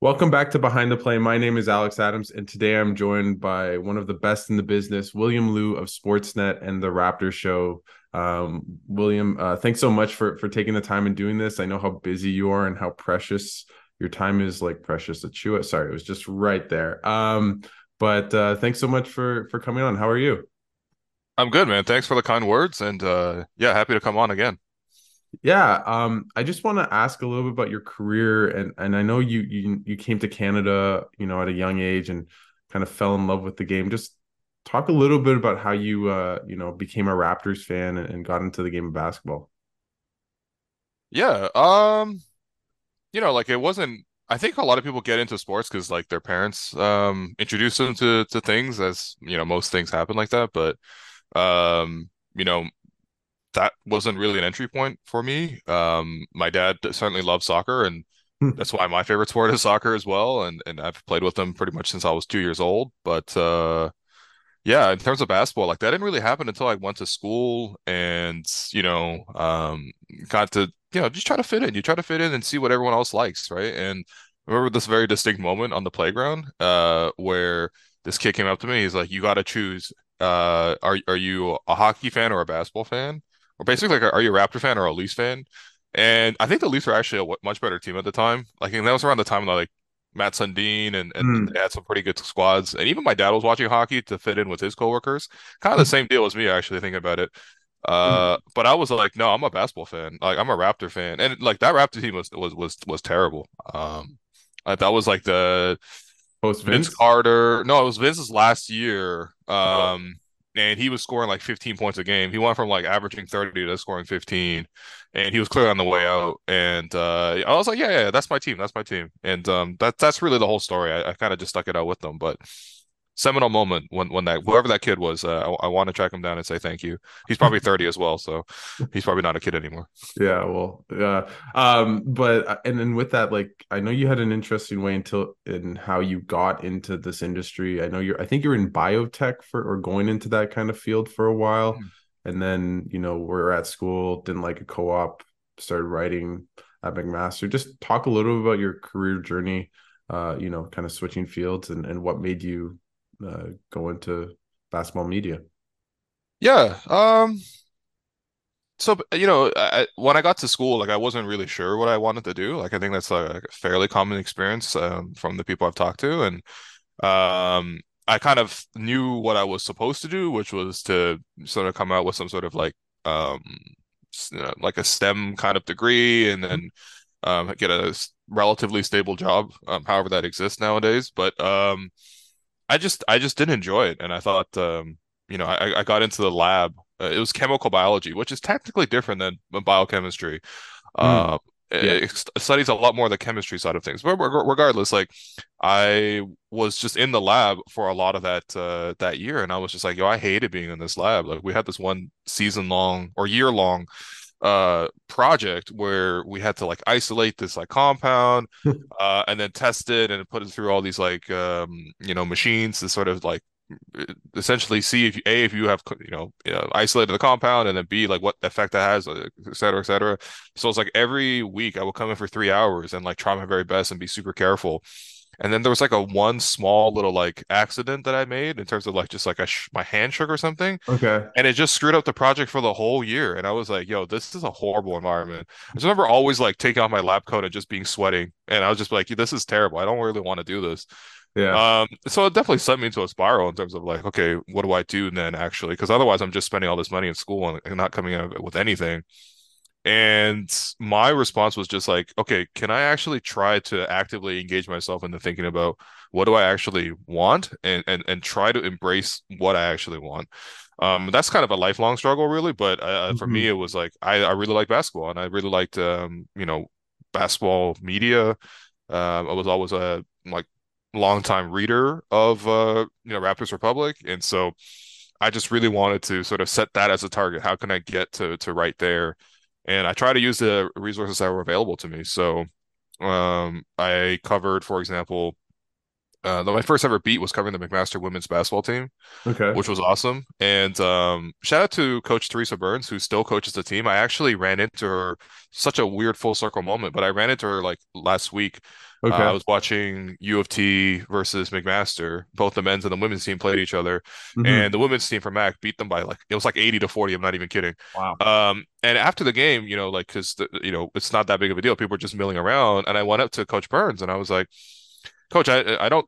Welcome back to Behind the Play. My name is Alex Adams, and today I'm joined by one of the best in the business, William Lou of Sportsnet and the Raptor Show. Um, William, uh, thanks so much for for taking the time and doing this. I know how busy you are and how precious your time is. Like Precious Achiuwa. Sorry, it was just right there. Um, but uh, thanks so much for for coming on. How are you? I'm good, man. Thanks for the kind words, and uh, yeah, happy to come on again. Yeah, um, I just want to ask a little bit about your career, and and I know you you you came to Canada, you know, at a young age, and kind of fell in love with the game. Just talk a little bit about how you uh you know became a Raptors fan and, and got into the game of basketball. Yeah, um, you know, like it wasn't. I think a lot of people get into sports because like their parents um introduce them to to things, as you know, most things happen like that. But um, you know, that wasn't really an entry point for me. Um, my dad certainly loved soccer, and Hmm. that's why my favorite sport is soccer as well. And and I've played with them pretty much since I was two years old. But uh, yeah, in terms of basketball, like that didn't really happen until I went to school and you know um, got to you know just try to fit in. You try to fit in and see what everyone else likes, right? And I remember this very distinct moment on the playground uh, where this kid came up to me. He's like, "You got to choose. Uh, are are you a hockey fan or a basketball fan?" Or basically, like, are you a Raptor fan or a Leafs fan? And I think the Leafs were actually a much better team at the time. Like, and that was around the time that like Mats Sundin and and Hmm. they had some pretty good squads. And even my dad was watching hockey to fit in with his coworkers. Kind of the same deal as me, actually, thinking about it. Uh, but I was like, no, I'm a basketball fan. Like, I'm a Raptor fan, and like that Raptor team was was was was terrible. Um, that was like the Post Vince Vince. Carter. No, it was Vince's last year. Oh. Um, and he was scoring like 15 points a game. He went from like averaging 30 to scoring 15, and he was clearly on the way out. And uh, I was like, yeah, yeah, that's my team. That's my team. And um, that that's really the whole story. I, I kind of just stuck it out with them, but seminal moment when when that whoever that kid was, uh, I, I want to track him down and say thank you. He's probably 30 as well, so he's probably not a kid anymore. Yeah, well, yeah. Um, but uh, and then with that, like I know you had an interesting way until in how you got into this industry. I know you're I think you're in biotech for or going into that kind of field for a while. Mhm. And then, you know, we're at school, didn't like a co-op, started writing at McMaster. Just talk a little bit about your career journey, uh, you know, kind of switching fields and, and what made you uh, go into basketball media. Yeah. Um. So, you know, I, when I got to school, like I wasn't really sure what I wanted to do. Like I think that's a fairly common experience um, from the people I've talked to, and um, I kind of knew what I was supposed to do, which was to sort of come out with some sort of like um, you know, like a STEM kind of degree, and then um, get a relatively stable job, um, however that exists nowadays. But um, I just I just didn't enjoy it, and I thought um, you know I, I got into the lab. Uh, it was chemical biology, which is technically different than biochemistry. Mm, Uh, yeah. it it studies a lot more the chemistry side of things. But regardless, like I was just in the lab for a lot of that uh, that year, and I was just like, yo, I hated being in this lab. Like we had this one season long or year long uh project where we had to like isolate this like compound uh and then test it and put it through all these like um you know machines to sort of like essentially see if you, A if you have you know, you know isolated the compound and then B like what effect that has uh, et cetera et cetera. So it's like every week I would come in for three hours and like try my very best and be super careful and then there was like a one small little like accident that I made in terms of like just like a sh my hand shook or something Okay. and it just screwed up the project for the whole year. And I was like, yo, this is a horrible environment. I just remember always like taking off my lab coat and just being sweating. And I was just like, this is terrible. I don't really want to do this. Yeah. Um, so it definitely sent me into a spiral in terms of like, okay, what do I do then actually? Because otherwise I'm just spending all this money in school and, and not coming out with anything. And my response was just like, okay, can I actually try to actively engage myself into thinking about what do I actually want and and and try to embrace what I actually want. Um, that's kind of a lifelong struggle, really. But uh, for me, Mhm. it was like I I really like basketball and I really liked um you know basketball media. Um, I was always a like longtime reader of uh you know Raptors Republic, and so I just really wanted to sort of set that as a target. How can I get to to right there? And I try to use the resources that were available to me. So um, I covered, for example, uh, my first ever beat was covering the McMaster women's basketball team, Okay. which was awesome. And um, shout out to Coach Teresa Burns, who still coaches the team. I actually ran into her such a weird full circle moment, but I ran into her like last week. Uh, Okay. I was watching U of T versus McMaster. Both the men's and the women's team played each other, Mhm. and the women's team from Mac beat them by like it was like 80 to 40. I'm not even kidding. Wow. Um, and after the game, you know, like because you know it's not that big of a deal. People were just milling around, and I went up to Coach Burns and I was like, Coach, I I don't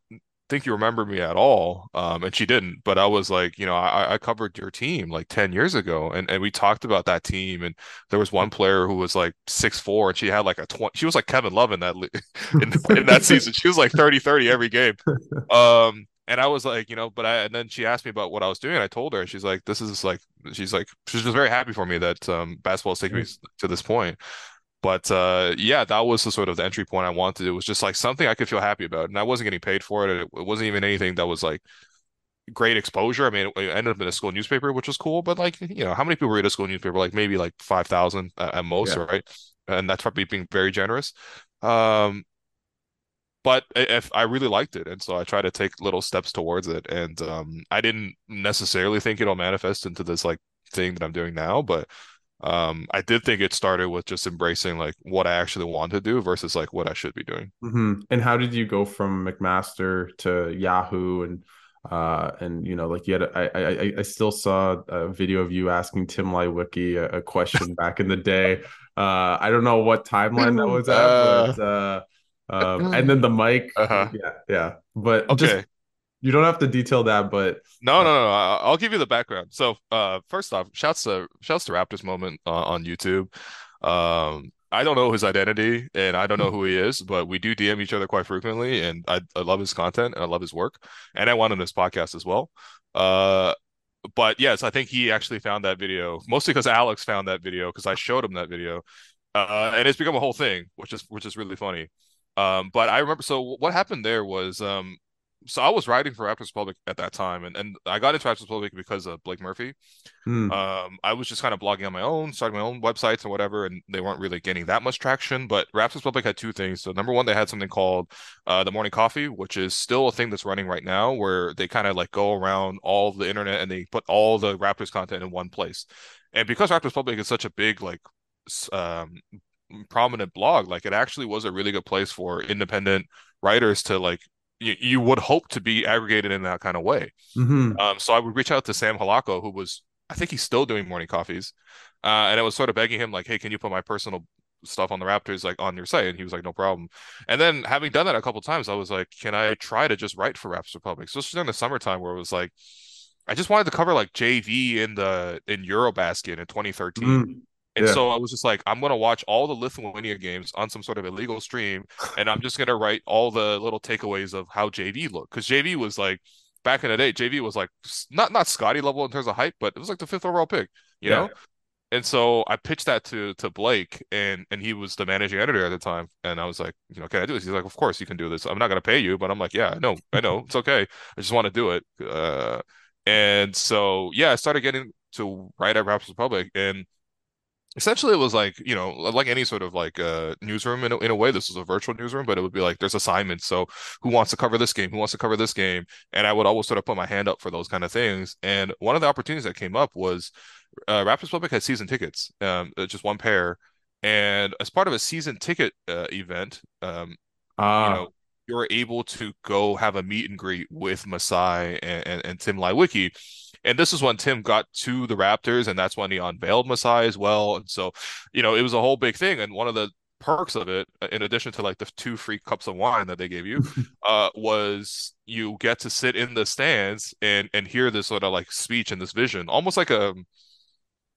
think you remember me at all. Um, and she didn't, but I was like, you know, I, I covered your team like 10 years ago and, and we talked about that team. And there was one player who was like six four and she had like a 20, she was like Kevin Love in that, in, in that season. She was like 30 30 every game. Um, and I was like, you know, but I, and then she asked me about what I was doing. And I told her, and she's like, this is like, she's like, she's just very happy for me that um, basketball is taking me to this point. But uh, yeah, that was the sort of the entry point I wanted. It was just like something I could feel happy about, and I wasn't getting paid for it. It, wasn't even anything that was like great exposure. I mean, it, ended up in a school newspaper, which was cool. But like, you know, how many people read a school newspaper? Like maybe like five thousand at, most, Yeah. right? And that's probably being very generous. Um, but i- if I really liked it, and so I try to take little steps towards it, and um, I didn't necessarily think it'll manifest into this like thing that I'm doing now, but um, I did think it started with just embracing like what I actually want to do versus like what I should be doing. Mhm. And how did you go from McMaster to Yahoo and uh and you know like you had i still saw a video of you asking Tim Leiweke a, a question back in the day. Uh I don't know what timeline that was at, but uh um and then the mic. Uh-huh. Yeah, yeah. But Okay. just you don't have to detail that, but No, no, no, no. I'll give you the background. So, uh, first off, shouts to shouts to Raptors moment uh, on YouTube. Um, I don't know his identity and I don't know who he is, but we do DM each other quite frequently, and I, I love his content and I love his work, and I want him this podcast as well. Uh, but yes, I think he actually found that video mostly because Alex found that video because I showed him that video, uh, and it's become a whole thing, which is which is really funny. Um, but I remember. So what happened there was, um, so I was writing for Raptors Republic at that time, and, and I got into Raptors Republic because of Blake Murphy. hmm, Um, I was just kind of blogging on my own, starting my own websites and whatever, and they weren't really getting that much traction. But Raptors Republic had two things. So number one, they had something called uh, the Morning Coffee, which is still a thing that's running right now, where they kind of like go around all the internet and they put all the Raptors content in one place. And because Raptors Republic is such a big like um prominent blog, like it actually was a really good place for independent writers to like you, you would hope to be aggregated in that kind of way. hmm Um, so I would reach out to Sam Holako, who was, I think he's still doing morning coffees. Uh, and I was sort of begging him, like, hey, can you put my personal stuff on the Raptors, like on your site? And he was like, no problem. And then having done that a couple times, I was like, can I try to just write for Raptors Republic? So was in the summertime where it was like, I just wanted to cover like JV in the in Eurobasket in 2013. hmm, And Yeah. so I was just like, I'm gonna watch all the Lithuania games on some sort of illegal stream, and I'm just gonna write all the little takeaways of how JV looked. Because JV was like back in the day, JV was like not not Scottie level in terms of hype, but it was like the fifth overall pick, you Yeah. know? And so I pitched that to to Blake, and and he was the managing editor at the time. And I was like, you know, can I do this? He's like, of course you can do this. I'm not gonna pay you, but I'm like, yeah, I know, I know, it's okay. I just want to do it. Uh, and so yeah, I started getting to write at Raptors Republic, and essentially it was like you know like any sort of like uh newsroom in a, in a way this was a virtual newsroom but it would be like there's assignments so who wants to cover this game who wants to cover this game and I would always sort of put my hand up for those kind of things and one of the opportunities that came up was uh, Raptors Republic had season tickets um uh, just one pair and as part of a season ticket uh, event um you Ah, know you're able to go have a meet and greet with Masai and, and, and Tim Leiweke. And this is when Tim got to the Raptors, and that's when he unveiled Masai as well. And so, you know, it was a whole big thing. And one of the perks of it, uh, in addition to like the two free cups of wine that they gave you, uh, was you get to sit in the stands and and hear this sort of like speech and this vision, almost like a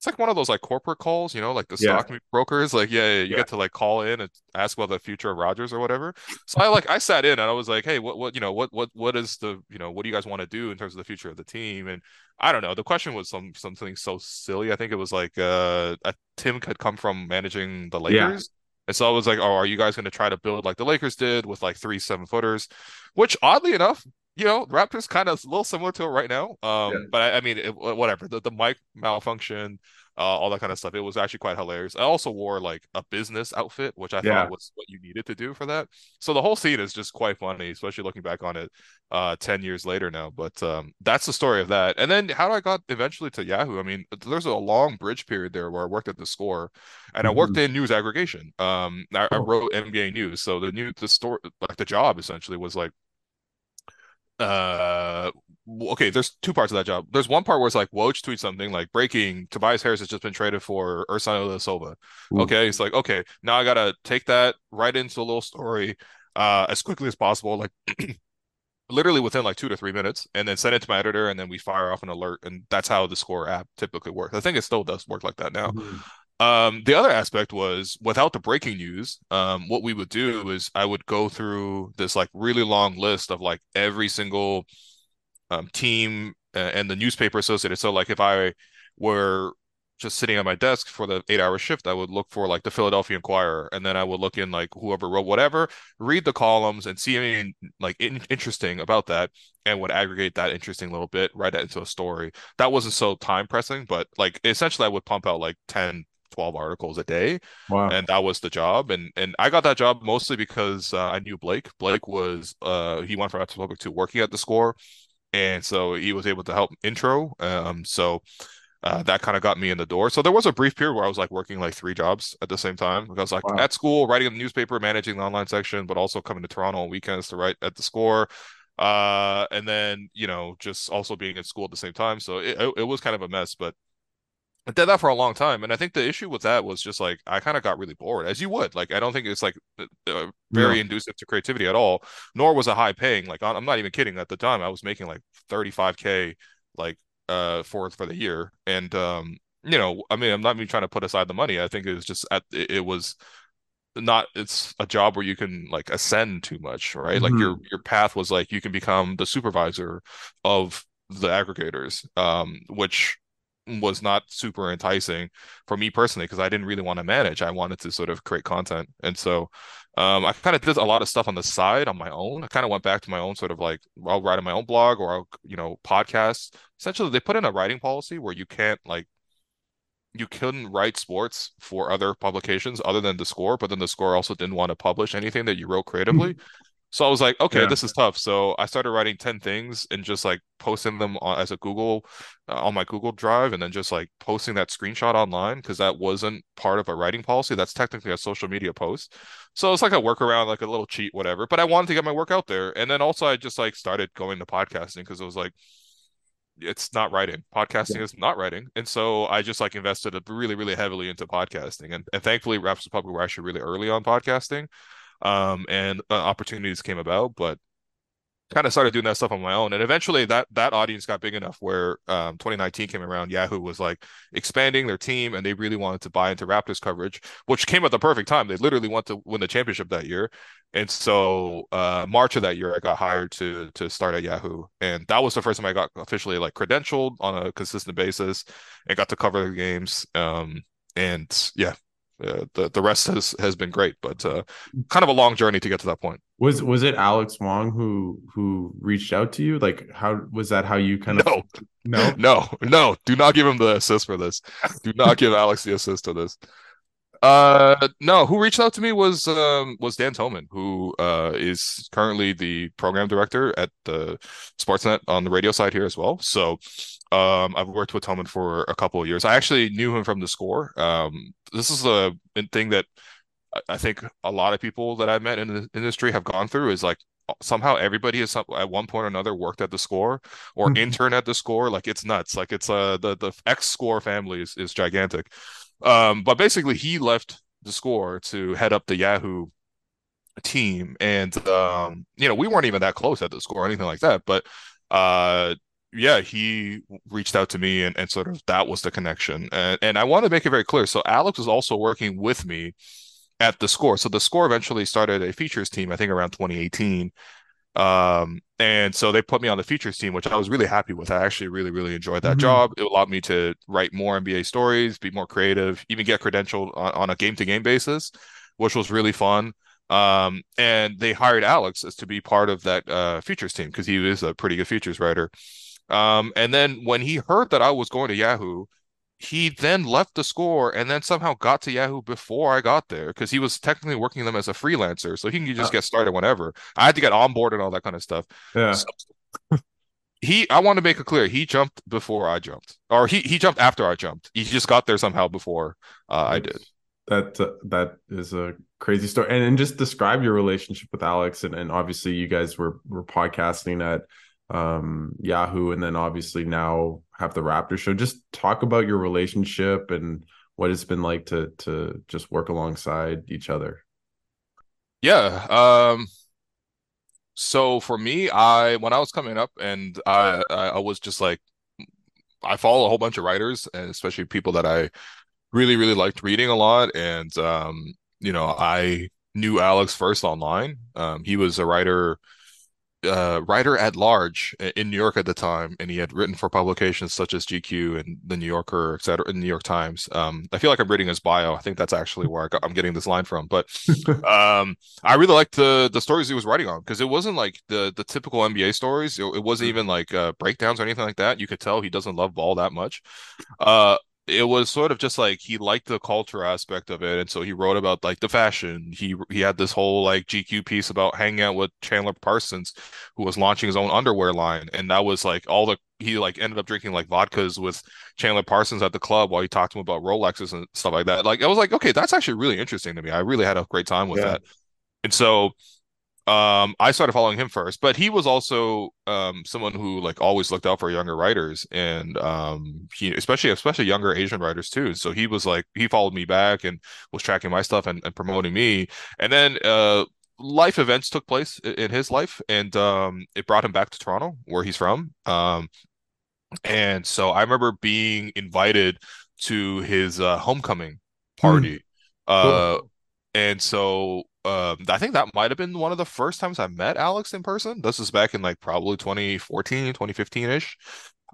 it's like one of those like corporate calls, you know, like the Yeah. stock brokers. Like, yeah, yeah, you Yeah. get to like call in and ask about the future of Rogers or whatever. So I like I sat in and I was like, hey, what what you know, what what what is the you know, what do you guys want to do in terms of the future of the team? And I don't know. The question was some something so silly. I think it was like uh a, Tim had come from managing the. Lakers. And so I was like, oh, are you guys going to try to build like the Lakers did with like three seven footers? Which oddly enough, you know, Raptors kind of a little similar to it right now. Um, Yeah. but I, I mean, it, whatever. The the mic malfunction uh, all that kind of stuff. It was actually quite hilarious. I also wore like a business outfit, which I yeah. thought was what you needed to do for that. So the whole scene is just quite funny, especially looking back on it uh 10 years later now. But um that's the story of that. And then how I got eventually to Yahoo. I mean, there's a long bridge period there where I worked at the score and mm-hmm. I worked in news aggregation. Um I, I wrote NBA news. So the new the store like the job essentially was like uh okay there's two parts of that job. There's one part where it's like Woj tweets something like breaking Tobias Harris has just been traded for Ersan Ilyasova. Okay it's like okay now I gotta take that right into a little story uh as quickly as possible like literally within like two to three minutes and then send it to my editor and then we fire off an alert and that's how the score app typically works. I think it still does work like that now. Mm-hmm. Um, the other aspect was without the breaking news, um, what we would do is I would go through this like really long list of like every single um, team uh, and the newspaper associated. So like if I were just sitting at my desk for the eight hour shift, I would look for like the Philadelphia Inquirer, and then I would look in like whoever wrote whatever, read the columns, and see anything like in- interesting about that, and would aggregate that interesting little bit, write that into a story. That wasn't so time pressing, but like essentially, I would pump out like 10, 12 articles a day. Wow. And that was the job. And and I got that job mostly because uh, I knew Blake. Blake was uh he went from Raptors Republic to working at the score. And so he was able to help intro. Um so uh, that kind of got me in the door. So there was a brief period where I was like working like three jobs at the same time. I was like wow. at school, writing in the newspaper, managing the online section, but also coming to Toronto on weekends to write at the score. Uh, and then you know just also being in school at the same time. So it, it, it was kind of a mess, but I did that for a long time, and I think the issue with that was just like I kind of got really bored, as you would. Like I don't think it's like uh, very no. inducive to creativity at all. Nor was it high paying. Like I'm not even kidding. At the time, I was making like 35k, like uh for for the year, and um you know I mean I'm not even trying to put aside the money. I think it was just at it, it was not it's a job where you can like ascend too much right mm-hmm. like your your path was like you can become the supervisor of the aggregators um which was not super enticing for me personally because I didn't really want to manage. I wanted to sort of create content. And so um, I kind of did a lot of stuff on the side on my own. I kind of went back to my own sort of like I'll write on my own blog or I'll, you know, podcasts. Essentially, they put in a writing policy where you can't like you couldn't write sports for other publications other than the score, but then the score also didn't want to publish anything that you wrote creatively. So I was like, okay, yeah. this is tough. So I started writing 10 things and just like posting them on, as a Google uh, on my Google Drive and then just like posting that screenshot online because that wasn't part of a writing policy. That's technically a social media post. So it's like a workaround, like a little cheat, whatever. But I wanted to get my work out there. And then also I just like started going to podcasting because it was like, it's not writing. Podcasting yeah. is not writing. And so I just like invested really, really heavily into podcasting. And, and thankfully, Raptors Republic were actually really early on podcasting um, and uh, opportunities came about. But kind of started doing that stuff on my own. And eventually that that audience got big enough where um, 2019 came around yahoo was like expanding their team and they really wanted to buy into raptors coverage which came at the perfect time. They literally want to win the championship that year. And so uh, march of that year i got hired to to start at yahoo. And that was the first time i got officially like credentialed on a consistent basis and got to cover the games um, and yeah uh, the the rest has has been great, but uh, kind of a long journey to get to that point. Was was it Alex Wong who who reached out to you? Like, how was that? How you kind of no no no no? Do not give him the assist for this. Do not give Alex the assist to this. Uh, no. Who reached out to me was um was Dan Toman, who uh is currently the program director at the Sportsnet on the radio side here as well. So um, I've worked with Toman for a couple of years. I actually knew him from the score. Um, this is a thing that I think a lot of people that I've met in the industry have gone through is like somehow everybody has at one point or another worked at the score or mm-hmm. intern at the score. Like it's nuts. Like it's uh the the X score family is, is gigantic. Um, but basically he left the score to head up the Yahoo team, and um, you know we weren't even that close at the score or anything like that, but uh yeah, he reached out to me and, and sort of that was the connection. And, and I want to make it very clear. So Alex was also working with me at the score. So the score eventually started a features team, I think around 2018. Um, and so they put me on the features team, which I was really happy with. I actually really, really enjoyed that mm-hmm. job. It allowed me to write more NBA stories, be more creative, even get credentialed on, on a game to game basis, which was really fun. Um, and they hired Alex as to be part of that uh, features team because he was a pretty good features writer. Um, and then when he heard that I was going to Yahoo, he then left the score and then somehow got to Yahoo before I got there because he was technically working them as a freelancer, so he can just get started whenever. I had to get on board and all that kind of stuff. Yeah. So, he, I want to make it clear, he jumped before I jumped, or he he jumped after I jumped. He just got there somehow before uh, I did. That uh, that is a crazy story, and, and just describe your relationship with Alex, and, and obviously you guys were were podcasting at um, Yahoo, and then obviously now have the Raptor show. Just talk about your relationship and what it's been like to to just work alongside each other. Yeah. Um so for me, I when I was coming up and I I was just like I follow a whole bunch of writers and especially people that I really really liked reading a lot and um you know, I knew Alex first online. Um he was a writer uh, writer at large in New York at the time, and he had written for publications such as GQ and the New Yorker, et cetera, in New York Times. Um, I feel like I'm reading his bio. I think that's actually where I am getting this line from. But um, I really liked the the stories he was writing on because it wasn't like the the typical NBA stories. It, it wasn't mm. even like uh, breakdowns or anything like that. You could tell he doesn't love ball that much. Uh, it was sort of just like he liked the culture aspect of it and so he wrote about like the fashion. He he had this whole like gq piece about hanging out with chandler parsons who was launching his own underwear line and that was like all the he like ended up drinking like vodkas with chandler parsons at the club while he talked to him about rolexes and stuff like that. Like i was like okay that's actually really interesting to me. I really had a great time with yeah. that. And so um i started following him first but he was also um someone who like always looked out for younger writers and um he especially especially younger asian writers too so he was like he followed me back and was tracking my stuff and, and promoting me and then uh life events took place in his life and um it brought him back to toronto where he's from um and so i remember being invited to his uh homecoming party mm. uh cool. and so um, I think that might have been one of the first times I met Alex in person. This is back in like probably 2014, 2015 ish.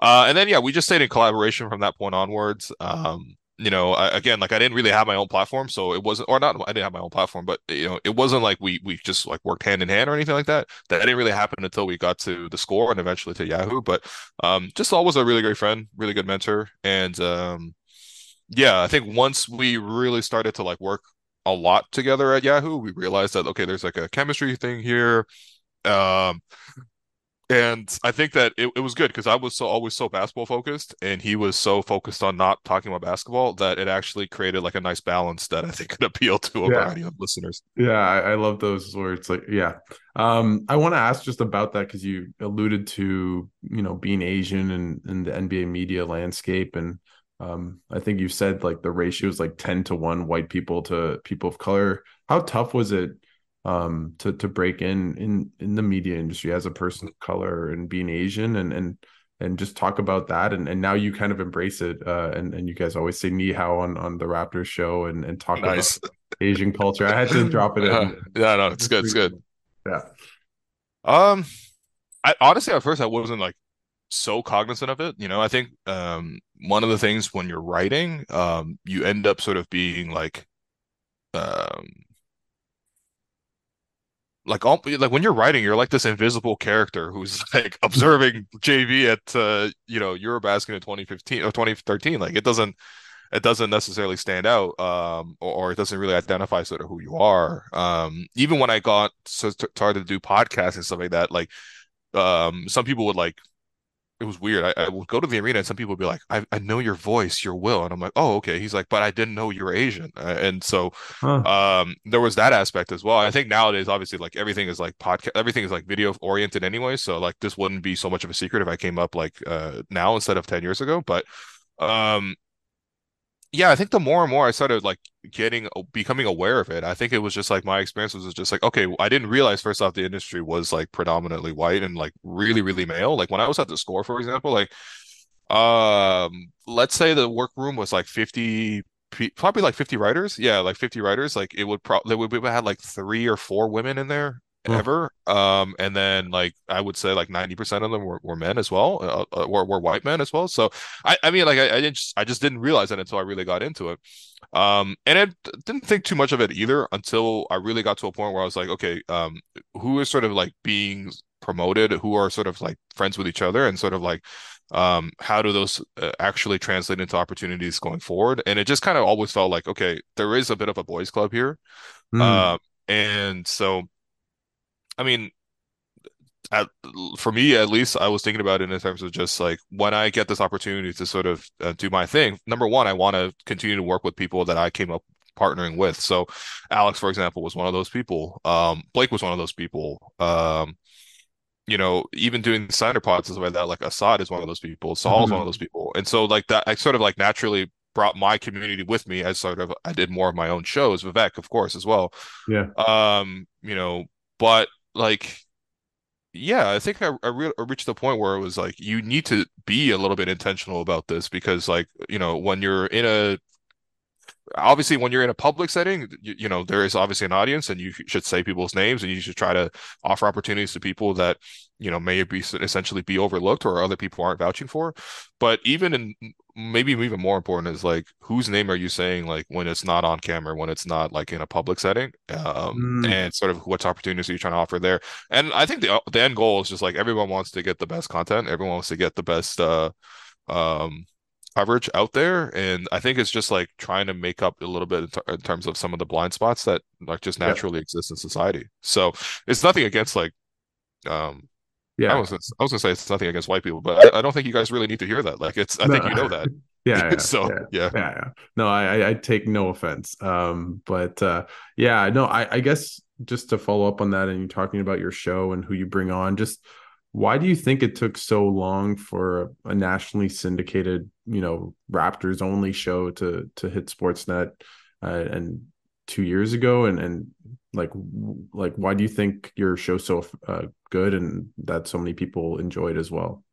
Uh, and then yeah, we just stayed in collaboration from that point onwards. Um, you know, I, again, like I didn't really have my own platform, so it wasn't, or not, I didn't have my own platform, but you know, it wasn't like we we just like worked hand in hand or anything like that. That didn't really happen until we got to the score and eventually to Yahoo. But um, just always a really great friend, really good mentor, and um, yeah, I think once we really started to like work a lot together at Yahoo. We realized that okay, there's like a chemistry thing here. Um and I think that it, it was good because I was so always so basketball focused and he was so focused on not talking about basketball that it actually created like a nice balance that I think could appeal to a yeah. variety of listeners. Yeah, I, I love those words. Like, yeah. Um, I want to ask just about that because you alluded to, you know, being Asian and in the NBA media landscape and um, I think you said like the ratio is like 10 to 1 white people to people of color. How tough was it um to to break in in in the media industry as a person of color and being Asian and and and just talk about that and, and now you kind of embrace it uh and, and you guys always say ni hao on on the Raptors show and, and talk nice. about Asian culture. I had to drop it in. Uh, yeah, no, it's good. It's good. Yeah. Um I honestly at first I wasn't like so cognizant of it. You know, I think um, one of the things when you're writing, um, you end up sort of being like, um, like like when you're writing, you're like this invisible character who's like observing JV at uh, you know Eurobasket in 2015 or 2013. Like it doesn't it doesn't necessarily stand out um, or, or, it doesn't really identify sort of who you are um, even when i got so started to do podcasts and stuff like that like um, some people would like it was weird. I, I would go to the arena and some people would be like, I, I know your voice, your will. And I'm like, oh, okay. He's like, but I didn't know you were Asian. And so huh. um, there was that aspect as well. I think nowadays, obviously, like everything is like podcast, everything is like video oriented anyway. So like this wouldn't be so much of a secret if I came up like uh, now instead of 10 years ago. But um, yeah, I think the more and more I started like getting becoming aware of it, I think it was just like my experience was just like, okay, I didn't realize first off the industry was like predominantly white and like really, really male. Like when I was at the score, for example, like um let's say the workroom was like 50 probably like 50 writers yeah like 50 writers like it would probably we would have had like three or four women in there ever. Um, and then like I would say like 90% of them were, were men as well, uh, uh, were, were white men as well. So I, I mean, like I, I didn't just, I just didn't realize that until I really got into it. Um, and I didn't think too much of it either until I really got to a point where I was like, okay, um, who is sort of like being promoted, who are sort of like friends with each other, and sort of like um, how do those uh, actually translate into opportunities going forward? And it just kind of always felt like, okay, there is a bit of a boys' club here. Mm. Uh, and so I mean, at, for me at least, I was thinking about it in terms of just like when I get this opportunity to sort of uh, do my thing. Number one, I want to continue to work with people that I came up partnering with. So, Alex, for example, was one of those people. Um, Blake was one of those people. Um, you know, even doing the signer pods is like that. Like Assad is one of those people. Saul is mm-hmm. one of those people. And so, like that, I sort of like naturally brought my community with me as sort of I did more of my own shows. Vivek, of course, as well. Yeah. Um, you know, but like yeah i think I, I, re- I reached the point where it was like you need to be a little bit intentional about this because like you know when you're in a obviously when you're in a public setting you, you, know there is obviously an audience and you should say people's names and you should try to offer opportunities to people that you know may be essentially be overlooked or other people aren't vouching for. But even in maybe even more important is like whose name are you saying like when it's not on camera when it's not like in a public setting? Um mm. and sort of what opportunities are you trying to offer there? And i think the the end goal is just like everyone wants to get the best content. Everyone wants to get the best uh um coverage out there. And i think it's just like trying to make up a little bit in, t- in terms of some of the blind spots that like just naturally yeah. exist in society. So it's nothing against like um yeah i was, gonna, I was gonna say it's nothing against white people but I, I, don't think you guys really need to hear that like it's i no. think you know that yeah, yeah so yeah. yeah yeah, no I, I take no offense um but uh yeah no I, I guess just to follow up on that and you're talking about your show and who you bring on just why do you think it took so long for a nationally syndicated, you know, Raptors only show to to hit Sportsnet uh, and two years ago? And and like like why do you think your show's so uh, good and that so many people enjoyed as well?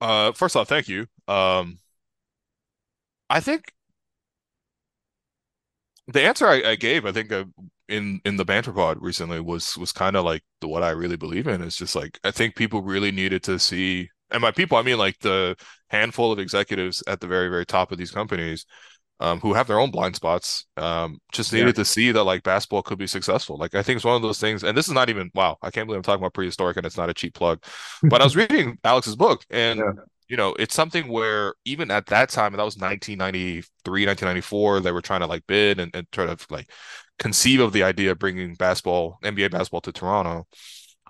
Uh, first off, thank you. Um, I think the answer I, I gave, I think, uh, in in the banter pod recently was was kind of like the what I really believe in. It's just like I think people really needed to see, and by people I mean like the handful of executives at the very very top of these companies. Um, who have their own blind spots, um, just needed yeah. to see that like basketball could be successful. Like I think it's one of those things, and this is not even wow, I can't believe I'm talking about prehistoric and it's not a cheap plug. But I was reading Alex's book, and yeah you know, it's something where even at that time, that was 1993, 1994, they were trying to like bid and, and try to like conceive of the idea of bringing basketball, NBA basketball to Toronto.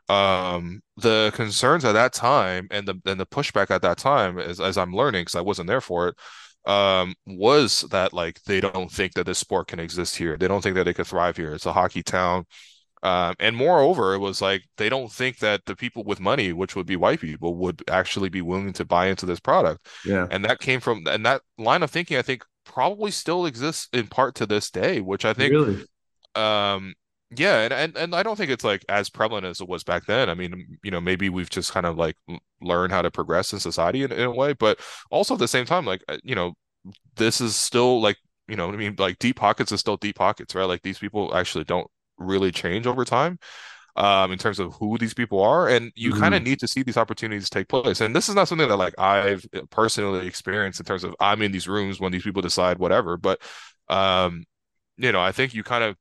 Um, the concerns at that time and the and the pushback at that time, as as I'm learning, because I wasn't there for it, um, was that like they don't think that this sport can exist here. They don't think that they could thrive here. It's a hockey town. Um, and moreover, it was like they don't think that the people with money, which would be white people, would actually be willing to buy into this product. Yeah. And that came from and that line of thinking, I think, probably still exists in part to this day, which I think really um yeah and, and and i don't think it's like as prevalent as it was back then i mean you know maybe we've just kind of like learned how to progress in society in, in a way but also at the same time like uh, you know this is still like you know i mean like deep pockets is still deep pockets right like these people actually don't really change over time um, in terms of who these people are, and you mm-hmm. kind of need to see these opportunities take place. And this is not something that like I've personally experienced in terms of I'm in these rooms when these people decide whatever, but um, you know, I think you kind of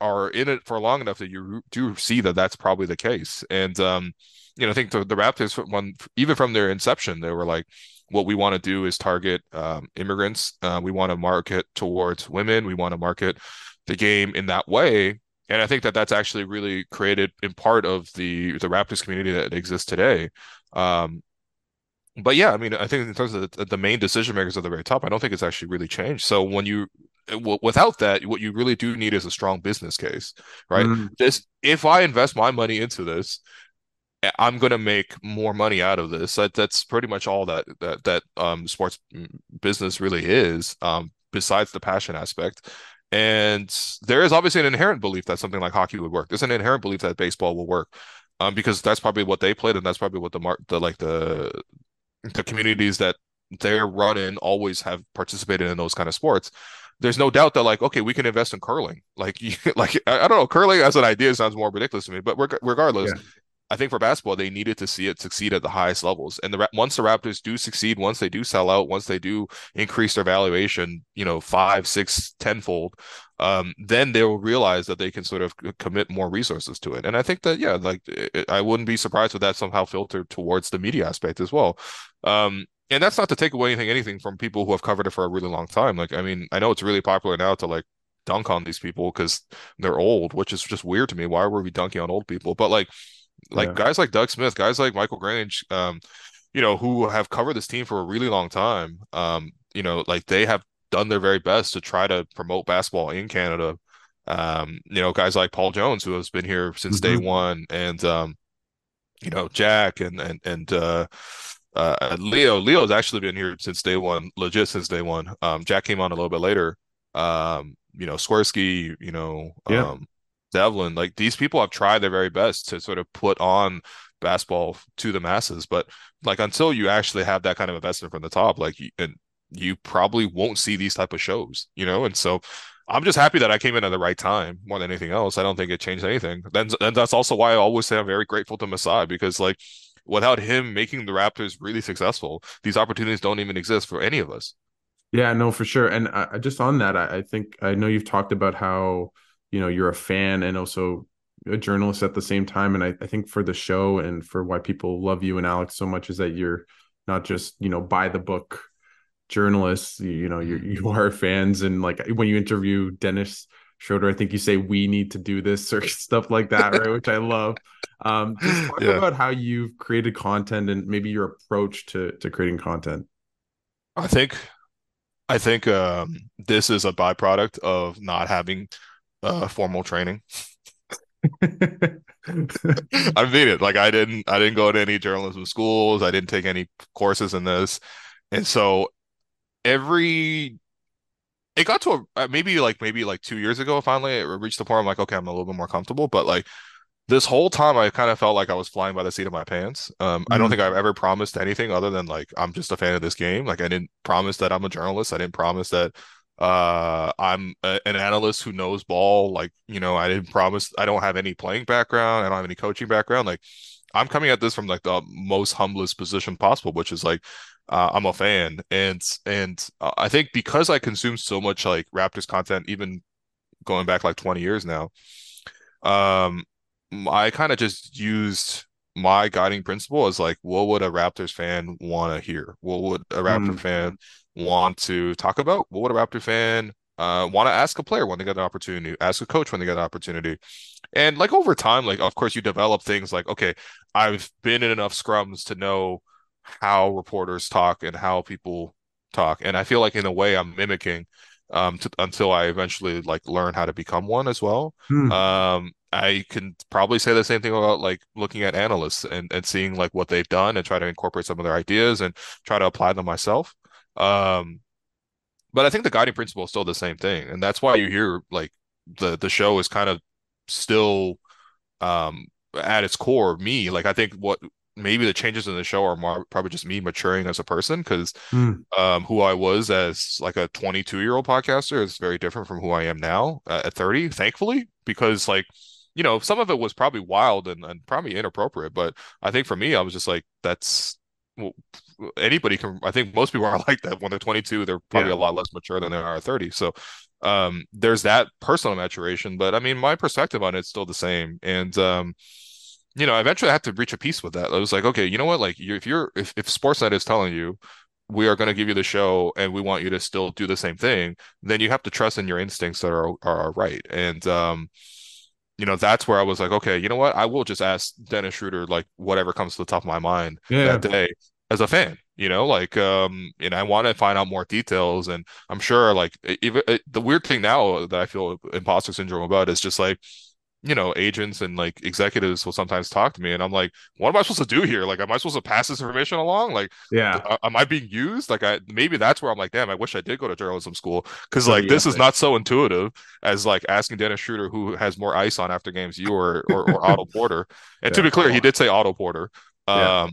are in it for long enough that you do see that that's probably the case. And um, you know, I think the, the Raptors, one even from their inception, they were like, what we want to do is target um, immigrants. Uh, we want to market towards women. We want to market the game in that way. And I think that that's actually really created in part of the the Raptors community that exists today. Um, but yeah, I mean, I think in terms of the, the main decision makers at the very top, I don't think it's actually really changed. So when you without that, what you really do need is a strong business case, right? Mm. This, if I invest my money into this, I'm going to make more money out of this. That, that's pretty much all that that that um, sports business really is. Um, besides the passion aspect, and there is obviously an inherent belief that something like hockey would work. There's an inherent belief that baseball will work, um, because that's probably what they played, and that's probably what the mark, the like the the communities that their run in always have participated in those kind of sports there's no doubt that like okay we can invest in curling. Like like I, don't know curling as an idea sounds more ridiculous to me but regardless yeah. I think for basketball they needed to see it succeed at the highest levels. And the once the Raptors do succeed once they do sell out once they do increase their valuation you know five six tenfold um, then they will realize that they can sort of commit more resources to it. And I think that yeah like it, I wouldn't be surprised if that somehow filtered towards the media aspect as well. Um, and that's not to take away anything anything from people who have covered it for a really long time. Like, I mean, I know it's really popular now to like dunk on these people because they're old, which is just weird to me. Why were we dunking on old people? But like, like yeah. guys like Doug Smith, guys like Michael Grange, um, you know, who have covered this team for a really long time. Um, you know, like they have done their very best to try to promote basketball in Canada. Um, you know, guys like Paul Jones, who has been here since mm-hmm. day one, and um, you know, Jack and and and uh uh, Leo Leo's actually been here since day one, legit since day one. Um, Jack came on a little bit later. Um, you know, Swirsky, you know, yeah. um, Devlin, like these people have tried their very best to sort of put on basketball to the masses, but like until you actually have that kind of investment from the top, like you, and you probably won't see these type of shows, you know, and so. I'm just happy that I came in at the right time more than anything else. I don't think it changed anything. Then, and that's also why I always say I'm very grateful to Masai because, like, without him making the Raptors really successful, these opportunities don't even exist for any of us. Yeah, no, for sure. And I, just on that, I, I think I know you've talked about how you know you're a fan and also a journalist at the same time. And I, I think for the show and for why people love you and Alex so much is that you're not just you know by the book journalists. You, you know, you mm-hmm. you are fans, and like when you interview Dennis Schroeder, I think you say we need to do this or stuff like that, right? Which I love. Um, just talk yeah. about how you've created content and maybe your approach to to creating content. I think, I think um, this is a byproduct of not having uh, formal training. I mean it. Like I didn't, I didn't go to any journalism schools. I didn't take any courses in this, and so every it got to a uh, maybe like maybe like two years ago. Finally, it reached the point I'm like, okay, I'm a little bit more comfortable. But like this whole time, I kind of felt like I was flying by the seat of my pants. Um, mm-hmm. I don't mm-hmm. think I've ever promised anything other than like I'm just a fan of this game. Like I didn't promise that I'm a journalist. I didn't promise that uh i'm a, an analyst who knows ball like you know i didn't promise i don't have any playing background i don't have any coaching background like i'm coming at this from like the most humblest position possible which is like uh, I'm a fan, and and uh, I think because I consume so much like Raptors content, even going back like 20 years now, um, I kind of just used my guiding principle as like, what would a Raptors fan want to hear? What would a Raptor mm. fan want to talk about? What would a Raptor fan uh, want to ask a player when they get an opportunity, ask a coach when they get an opportunity. And like over time, like of course you develop things like, okay, I've been in enough scrums to know how reporters talk and how people talk. And I feel like in a way I'm mimicking um to, until I eventually like learn how to become one as well. Hmm. Um I can probably say the same thing about like looking at analysts and, and seeing like what they've done and try to incorporate some of their ideas and try to apply them myself. Um but I think the guiding principle is still the same thing. And that's why you hear like the the show is kind of still um at its core me like i think what maybe the changes in the show are more probably just me maturing as a person because mm. um, who I was as like a 22 year old podcaster is very different from who I am now uh, at 30, thankfully, because like, you know, some of it was probably wild and, and probably inappropriate, but I think for me, I was just like, that's well, anybody can, I think most people are like that when they're 22, they're probably yeah. a lot less mature than they are at 30. So um, there's that personal maturation, but I mean, my perspective on it's still the same. And, um, you know, eventually I had to reach a peace with that. I was like, okay, you know what? Like, you, if you're if if Sportsnet is telling you we are going to give you the show and we want you to still do the same thing, then you have to trust in your instincts that are are right. And um, you know, that's where I was like, okay, you know what? I will just ask Dennis Schroeder like whatever comes to the top of my mind yeah. that day as a fan. You know, like um, and I want to find out more details. And I'm sure, like, even the weird thing now that I feel imposter syndrome about is just like you know, agents and like executives will sometimes talk to me, and I'm like, what am I supposed to do here? Like, am I supposed to pass this information along? Like, yeah, am I being used? Like, I maybe that's where I'm like, damn, I wish I did go to journalism school because like yeah, this is not so intuitive as like asking Dennis Schroeder who has more ice on after games, you or or, or Otto Porter. And to be clear, he did say Otto Porter. Um, yeah.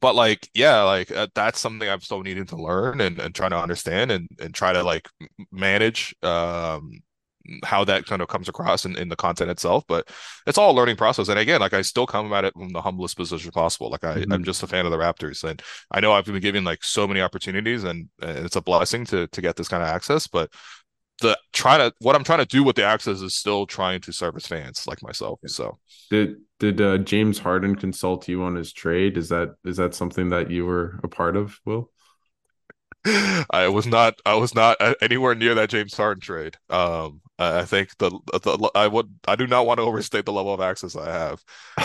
but like yeah like uh, that's something i'm still needing to learn and, and trying to understand and, and try to like manage um how that kind of comes across in, in the content itself but it's all a learning process and again like i still come at it from the humblest position possible like I, mm-hmm. i'm just a fan of the raptors and i know i've been given like so many opportunities and, and it's a blessing to to get this kind of access but the trying to what I'm trying to do with the access is still trying to service fans like myself. So did did uh, James Harden consult you on his trade? Is that is that something that you were a part of, Will? I was not I was not anywhere near that James Harden trade. Um, I think the, the I would I do not want to overstate the level of access I have.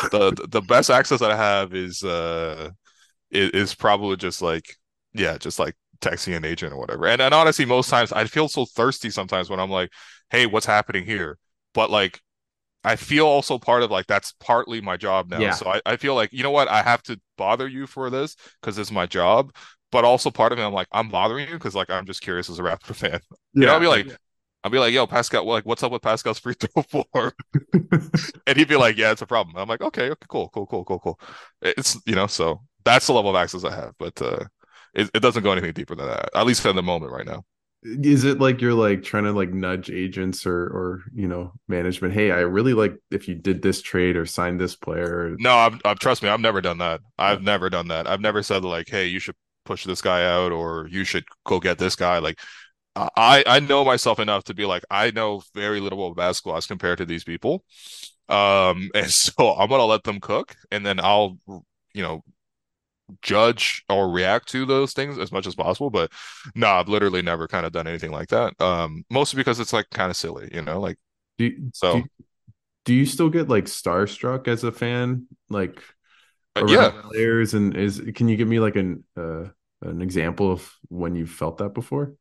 The the best access I have is uh is, is probably just like yeah, just like texting an agent or whatever. And and honestly, most times I feel so thirsty sometimes when I'm like, hey, what's happening here? But like I feel also part of like that's partly my job now. Yeah. So I, I feel like, you know what, I have to bother you for this because it's my job. But also part of me, I'm like, I'm bothering you because like I'm just curious as a Raptor fan. You yeah. know, I'll be like, I'll be like, yo, Pascal, like, what's up with Pascal's free throw form? and he'd be like, yeah, it's a problem. I'm like, okay, okay, cool, cool, cool, cool, cool. It's you know, so that's the level of access I have. But uh it, it doesn't go anything deeper than that. At least in the moment right now. Is it like you're like trying to like nudge agents or or you know management? Hey, I really like if you did this trade or signed this player. No, I'm, I'm trust me, I've never done that. I've never done that. I've never said like, hey, you should push this guy out or you should go get this guy. Like I I know myself enough to be like I know very little about basketball as compared to these people. Um and so I'm gonna let them cook and then I'll you know judge or react to those things as much as possible. But no, I've literally never kind of done anything like that. Um, mostly because it's like kind of silly, you know, like do you, so. Do you, do you still get like starstruck as a fan, like uh, yeah, players? And is can you give me like an uh, an example of when you felt that before?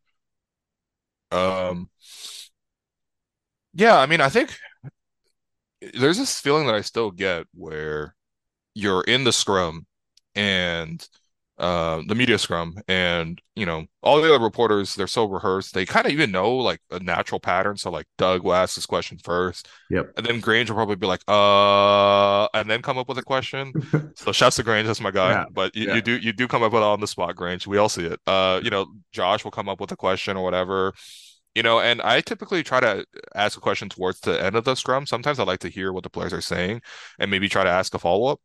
Um, yeah, I mean, I think there's this feeling that I still get where you're in the scrum and uh, the media scrum. And you know all the other reporters they're so rehearsed. They kind of even know like a natural pattern. So like doug will ask this question first. Yep. And then grange will probably be like uh and then come up with a question. So shouts to grange. That's my guy. Yeah. but you, yeah. you do you do come up with on the spot grange. We all see it. Uh you know josh will come up with a question or whatever. You know and i typically try to ask a question towards the end of the scrum. Sometimes i like to hear what the players are saying and maybe try to ask a follow-up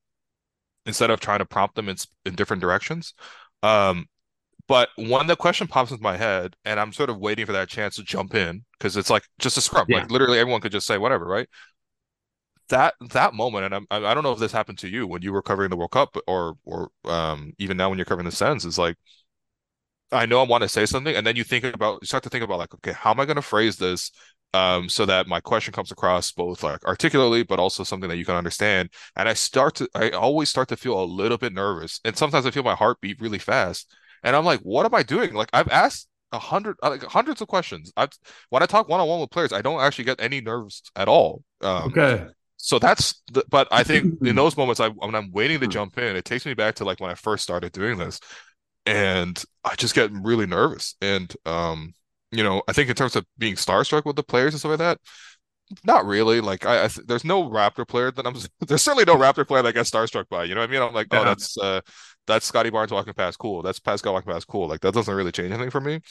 instead of trying to prompt them in, in different directions. Um, but when the question pops into my head and I'm sort of waiting for that chance to jump in because it's like just a scrum, yeah. like literally everyone could just say whatever, right? That that moment, and I'm, I don't know if this happened to you when you were covering the World Cup or or um, even now when you're covering the Sens, is like I know I want to say something, and then you think about you start to think about like, okay, how am I going to phrase this um, so that my question comes across both like articulately, but also something that you can understand. And I start to, I always start to feel a little bit nervous, and sometimes I feel my heart beat really fast, and I'm like, what am I doing? Like I've asked a hundred, like hundreds of questions. I when I talk one on one with players, I don't actually get any nerves at all. Um, okay. So that's, the, but I think in those moments, I when I'm waiting to jump in, it takes me back to like when I first started doing this, and I just get really nervous, and um, you know, I think in terms of being starstruck with the players and stuff like that, not really. Like I, I there's no Raptor player that I'm. There's certainly no Raptor player that gets starstruck by. You know what I mean? I'm like, oh, that's uh, that's Scottie Barnes walking past, cool. That's Pascal walking past, cool. Like that doesn't really change anything for me.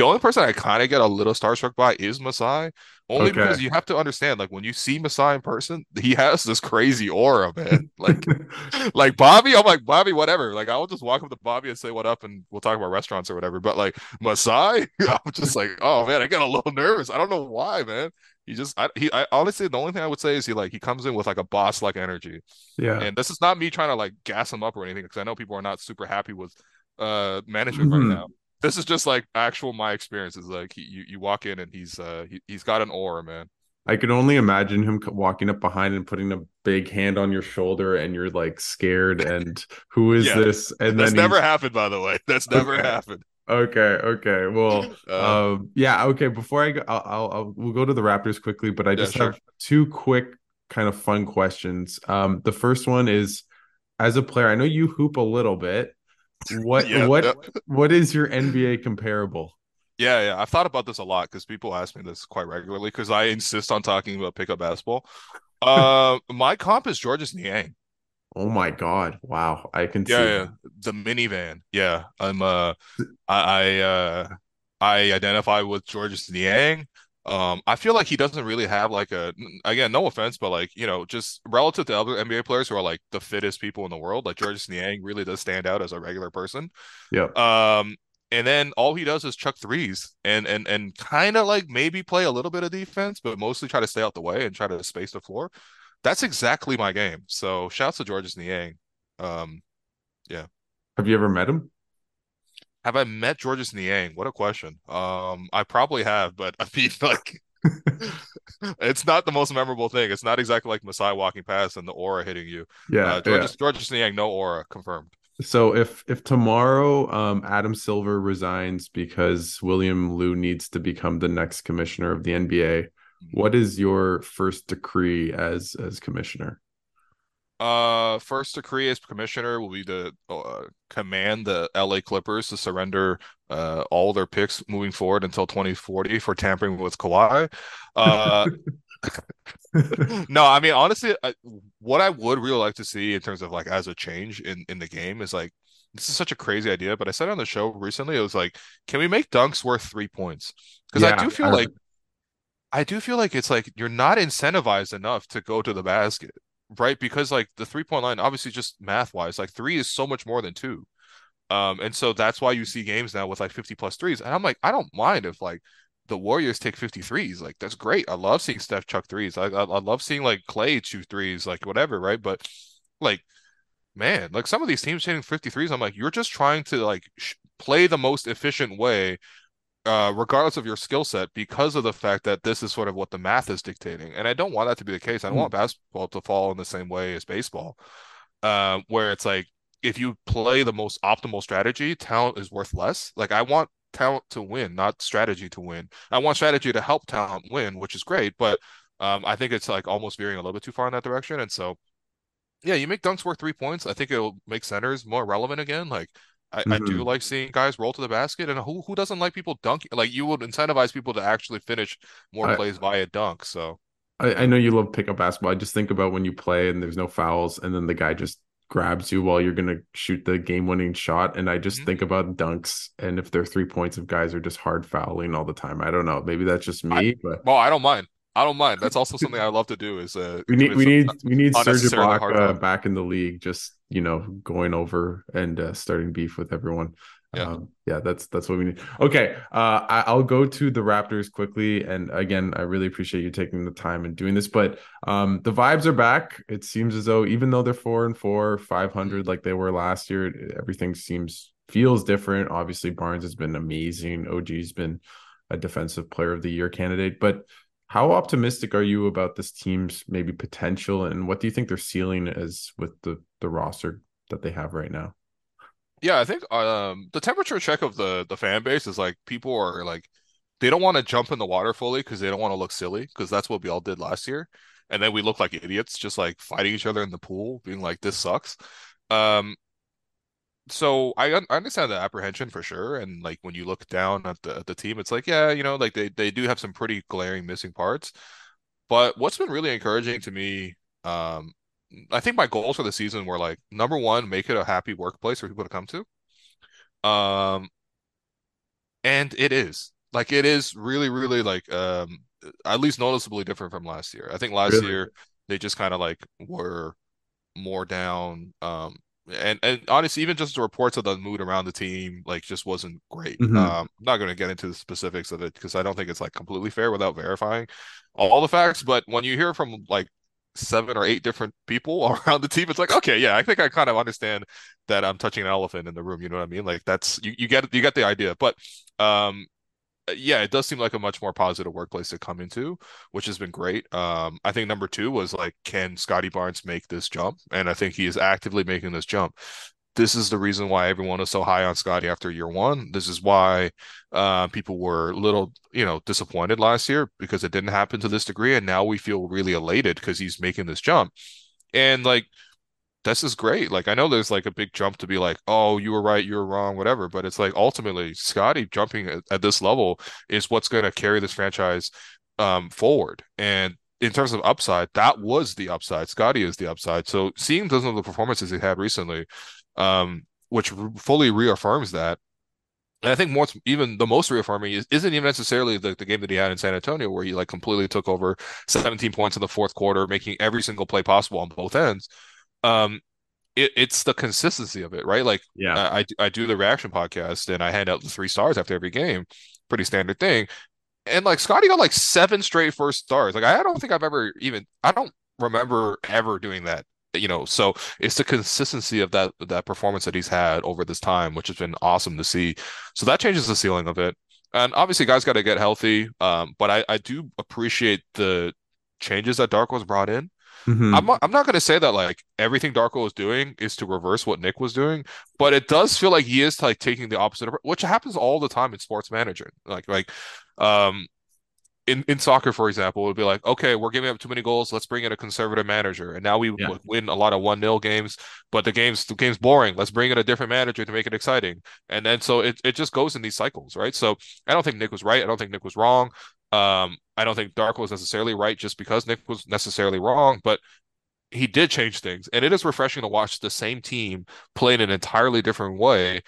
The only person I kind of get a little starstruck by is Masai, only okay. because you have to understand, like when you see Masai in person, he has this crazy aura, man. Like, like Bobby, I'm like Bobby, whatever. Like I'll just walk up to Bobby and say what up, and we'll talk about restaurants or whatever. But like Masai, I'm just like, oh man, I get a little nervous. I don't know why, man. He just, I, he, I honestly, the only thing I would say is he like he comes in with like a boss like energy. Yeah. And this is not me trying to like gas him up or anything because I know people are not super happy with uh management mm-hmm. right now. This is just like actual my experiences. Like he, you, you walk in and he's uh he, he's got an aura, man. I can only imagine him walking up behind and putting a big hand on your shoulder, and you're like scared. And who is yeah, this? And that's never happened, by the way. That's never okay. happened. Okay. Okay. Well, uh, um, yeah. Okay. Before I go, I'll, I'll, I'll, we'll go to the Raptors quickly, but I just yeah, sure. have two quick kind of fun questions. Um, the first one is, as a player, I know you hoop a little bit. What yeah, what yeah. what is your NBA comparable? Yeah, yeah. I've thought about this a lot because people ask me this quite regularly because I insist on talking about pickup basketball. Uh, my comp is Georges Niang. Oh my God. Wow. I can Yeah, see yeah, the minivan. Yeah, I'm uh, I I uh, I identify with Georges Niang. Um, I feel like he doesn't really have like a again, no offense, but like you know, just relative to other NBA players who are like the fittest people in the world, like Georges Niang really does stand out as a regular person. Yeah. Um, and then all he does is chuck threes and and and kind of like maybe play a little bit of defense, but mostly try to stay out the way and try to space the floor. That's exactly my game. So shouts to Georges Niang. Um, yeah. Have you ever met him? Have I met Georges Niang? What a question. Um, I probably have, but I mean, like, it's not the most memorable thing. It's not exactly like Masai walking past and the aura hitting you. Yeah. Uh, Georges, yeah. Georges Niang, no aura confirmed. So if if tomorrow um, Adam Silver resigns because William Lou needs to become the next commissioner of the NBA, mm-hmm. what is your first decree as as commissioner? Uh, first decree as commissioner will be to uh, command the LA Clippers to surrender uh, all their picks moving forward until 2040 for tampering with Kawhi. Uh, no, I mean honestly, I, what I would really like to see in terms of like as a change in in the game is like this is such a crazy idea, but I said on the show recently it was like, can we make dunks worth three points? Because yeah, I do feel I... like I do feel like it's like you're not incentivized enough to go to the basket right? Because like the three point line, obviously just math wise, like three is so much more than two. Um, and so that's why you see games now with like 50 plus threes. And I'm like, I don't mind if like the Warriors take 53s. Like that's great. I love seeing Steph chuck threes. I, I, I love seeing like Clay shoot threes, like whatever, right? But like, man, like some of these teams hitting 53s, I'm like, you're just trying to like sh- play the most efficient way uh, regardless of your skill set, because of the fact that this is sort of what the math is dictating. And I don't want that to be the case. I don't mm. want basketball to fall in the same way as baseball, uh, where it's like if you play the most optimal strategy, talent is worth less. Like I want talent to win, not strategy to win. I want strategy to help talent win, which is great, but um, I think it's like almost veering a little bit too far in that direction. And so, yeah, you make dunks worth three points. I think it'll make centers more relevant again. Like I, mm-hmm. I, do mm-hmm. like seeing guys roll to the basket, and who who doesn't like people dunking? Like you would incentivize people to actually finish more I, plays via dunk. So I, I know you love pickup basketball. I just think about when you play and there's no fouls, and then the guy just grabs you while you're gonna shoot the game winning shot. And I just mm-hmm. think about dunks and if they're three points of guys are just hard fouling all the time. I don't know. Maybe that's just me, I, but well, I don't mind. I don't mind. That's also something I love to do. Is uh, we need we need we need Serge Ibaka back in the league, just you know, going over and uh, starting beef with everyone. Yeah. Um, yeah, that's that's what we need. Okay, uh, I, will go to the Raptors quickly, and again, I really appreciate you taking the time and doing this. But um, the vibes are back. It seems as though even though they're four and four, five hundred like they were last year, everything seems feels different. Obviously, Barnes has been amazing. OG's been a defensive player of the year candidate, but how optimistic are you about this team's maybe potential, and what do you think their ceiling is with the the roster that they have right now? Yeah, I think um the temperature check of the the fan base is like people are like they don't want to jump in the water fully because they don't want to look silly because that's what we all did last year. And then we look like idiots just like fighting each other in the pool, being like, this sucks. Um so I, I understand the apprehension for sure. And like when you look down at the at the team, it's like, yeah, you know, like they, they do have some pretty glaring missing parts. But what's been really encouraging to me um I think my goals for the season were like number one, make it a happy workplace for people to come to. Um, and it is like it is really, really like um at least noticeably different from last year. I think last really? year they just kind of like were more down. Um, and and honestly, even just the reports of the mood around the team like just wasn't great. Mm-hmm. Um, I'm not going to get into the specifics of it because I don't think it's like completely fair without verifying all the facts. But when you hear from like seven or eight different people around the team, it's like, okay, yeah, I think I kind of understand that I'm touching an elephant in the room. You know what I mean? Like that's you, you get you get the idea. But um yeah, it does seem like a much more positive workplace to come into, which has been great. Um, I think number two was like, can Scottie Barnes make this jump? And I think he is actively making this jump this is the reason why everyone is so high on Scottie after year one. This is why uh, people were a little, you know, disappointed last year because it didn't happen to this degree, and now we feel really elated because he's making this jump. And like, this is great. Like, I know there's like a big jump to be like, oh, you were right, you were wrong, whatever. But it's like ultimately, Scottie jumping at, at this level is what's going to carry this franchise um, forward. And in terms of upside, that was the upside. Scottie is the upside. So seeing some of the performances he had recently, um, which fully reaffirms that. And I think more even the most reaffirming is, isn't even necessarily the, the game that he had in San Antonio, where he like completely took over 17 points in the fourth quarter, making every single play possible on both ends. Um, it, it's the consistency of it, right? Like, yeah, I, I do the reaction podcast and I hand out the three stars after every game, pretty standard thing. And like Scottie got like seven straight first stars. Like I don't think I've ever even I don't remember ever doing that. You know, so it's the consistency of that that performance that he's had over this time, which has been awesome to see. So that changes the ceiling of it. And obviously, guys got to get healthy. Um, but I I do appreciate the changes that Darko's brought in. Mm-hmm. I'm not, I'm not going to say that like everything Darko is doing is to reverse what Nick was doing, but it does feel like he is like taking the opposite of which happens all the time in sports managing. Like like um in, in soccer, for example, it would be like, okay, we're giving up too many goals. Let's bring in a conservative manager, and now we yeah. win a lot of one 0 games. But the game's the game's boring. Let's bring in a different manager to make it exciting. And then so it it just goes in these cycles, right? So I don't think Nick was right. I don't think Nick was wrong. Um, I don't think Darko was necessarily right just because Nick was necessarily wrong, but he did change things, and it is refreshing to watch the same team play in an entirely different way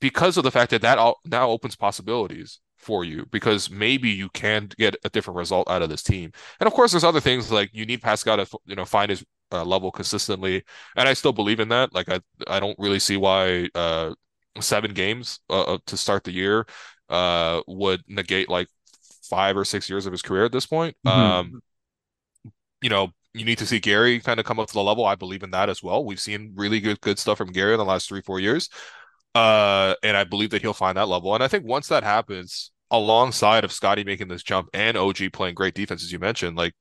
because of the fact that that all, now opens possibilities for you because maybe you can get a different result out of this team. And of course, there's other things like you need Pascal to you know find his uh, level consistently, and I still believe in that. Like I I don't really see why uh, seven games uh, uh to start the year uh, would negate like five or six years of his career at this point. Mm-hmm. Um, you know, you need to see Gary kind of come up to the level. I believe in that as well. We've seen really good good stuff from Gary in the last three four years, uh, and I believe that he'll find that level. And I think once that happens, alongside of Scottie making this jump and OG playing great defense, as you mentioned, like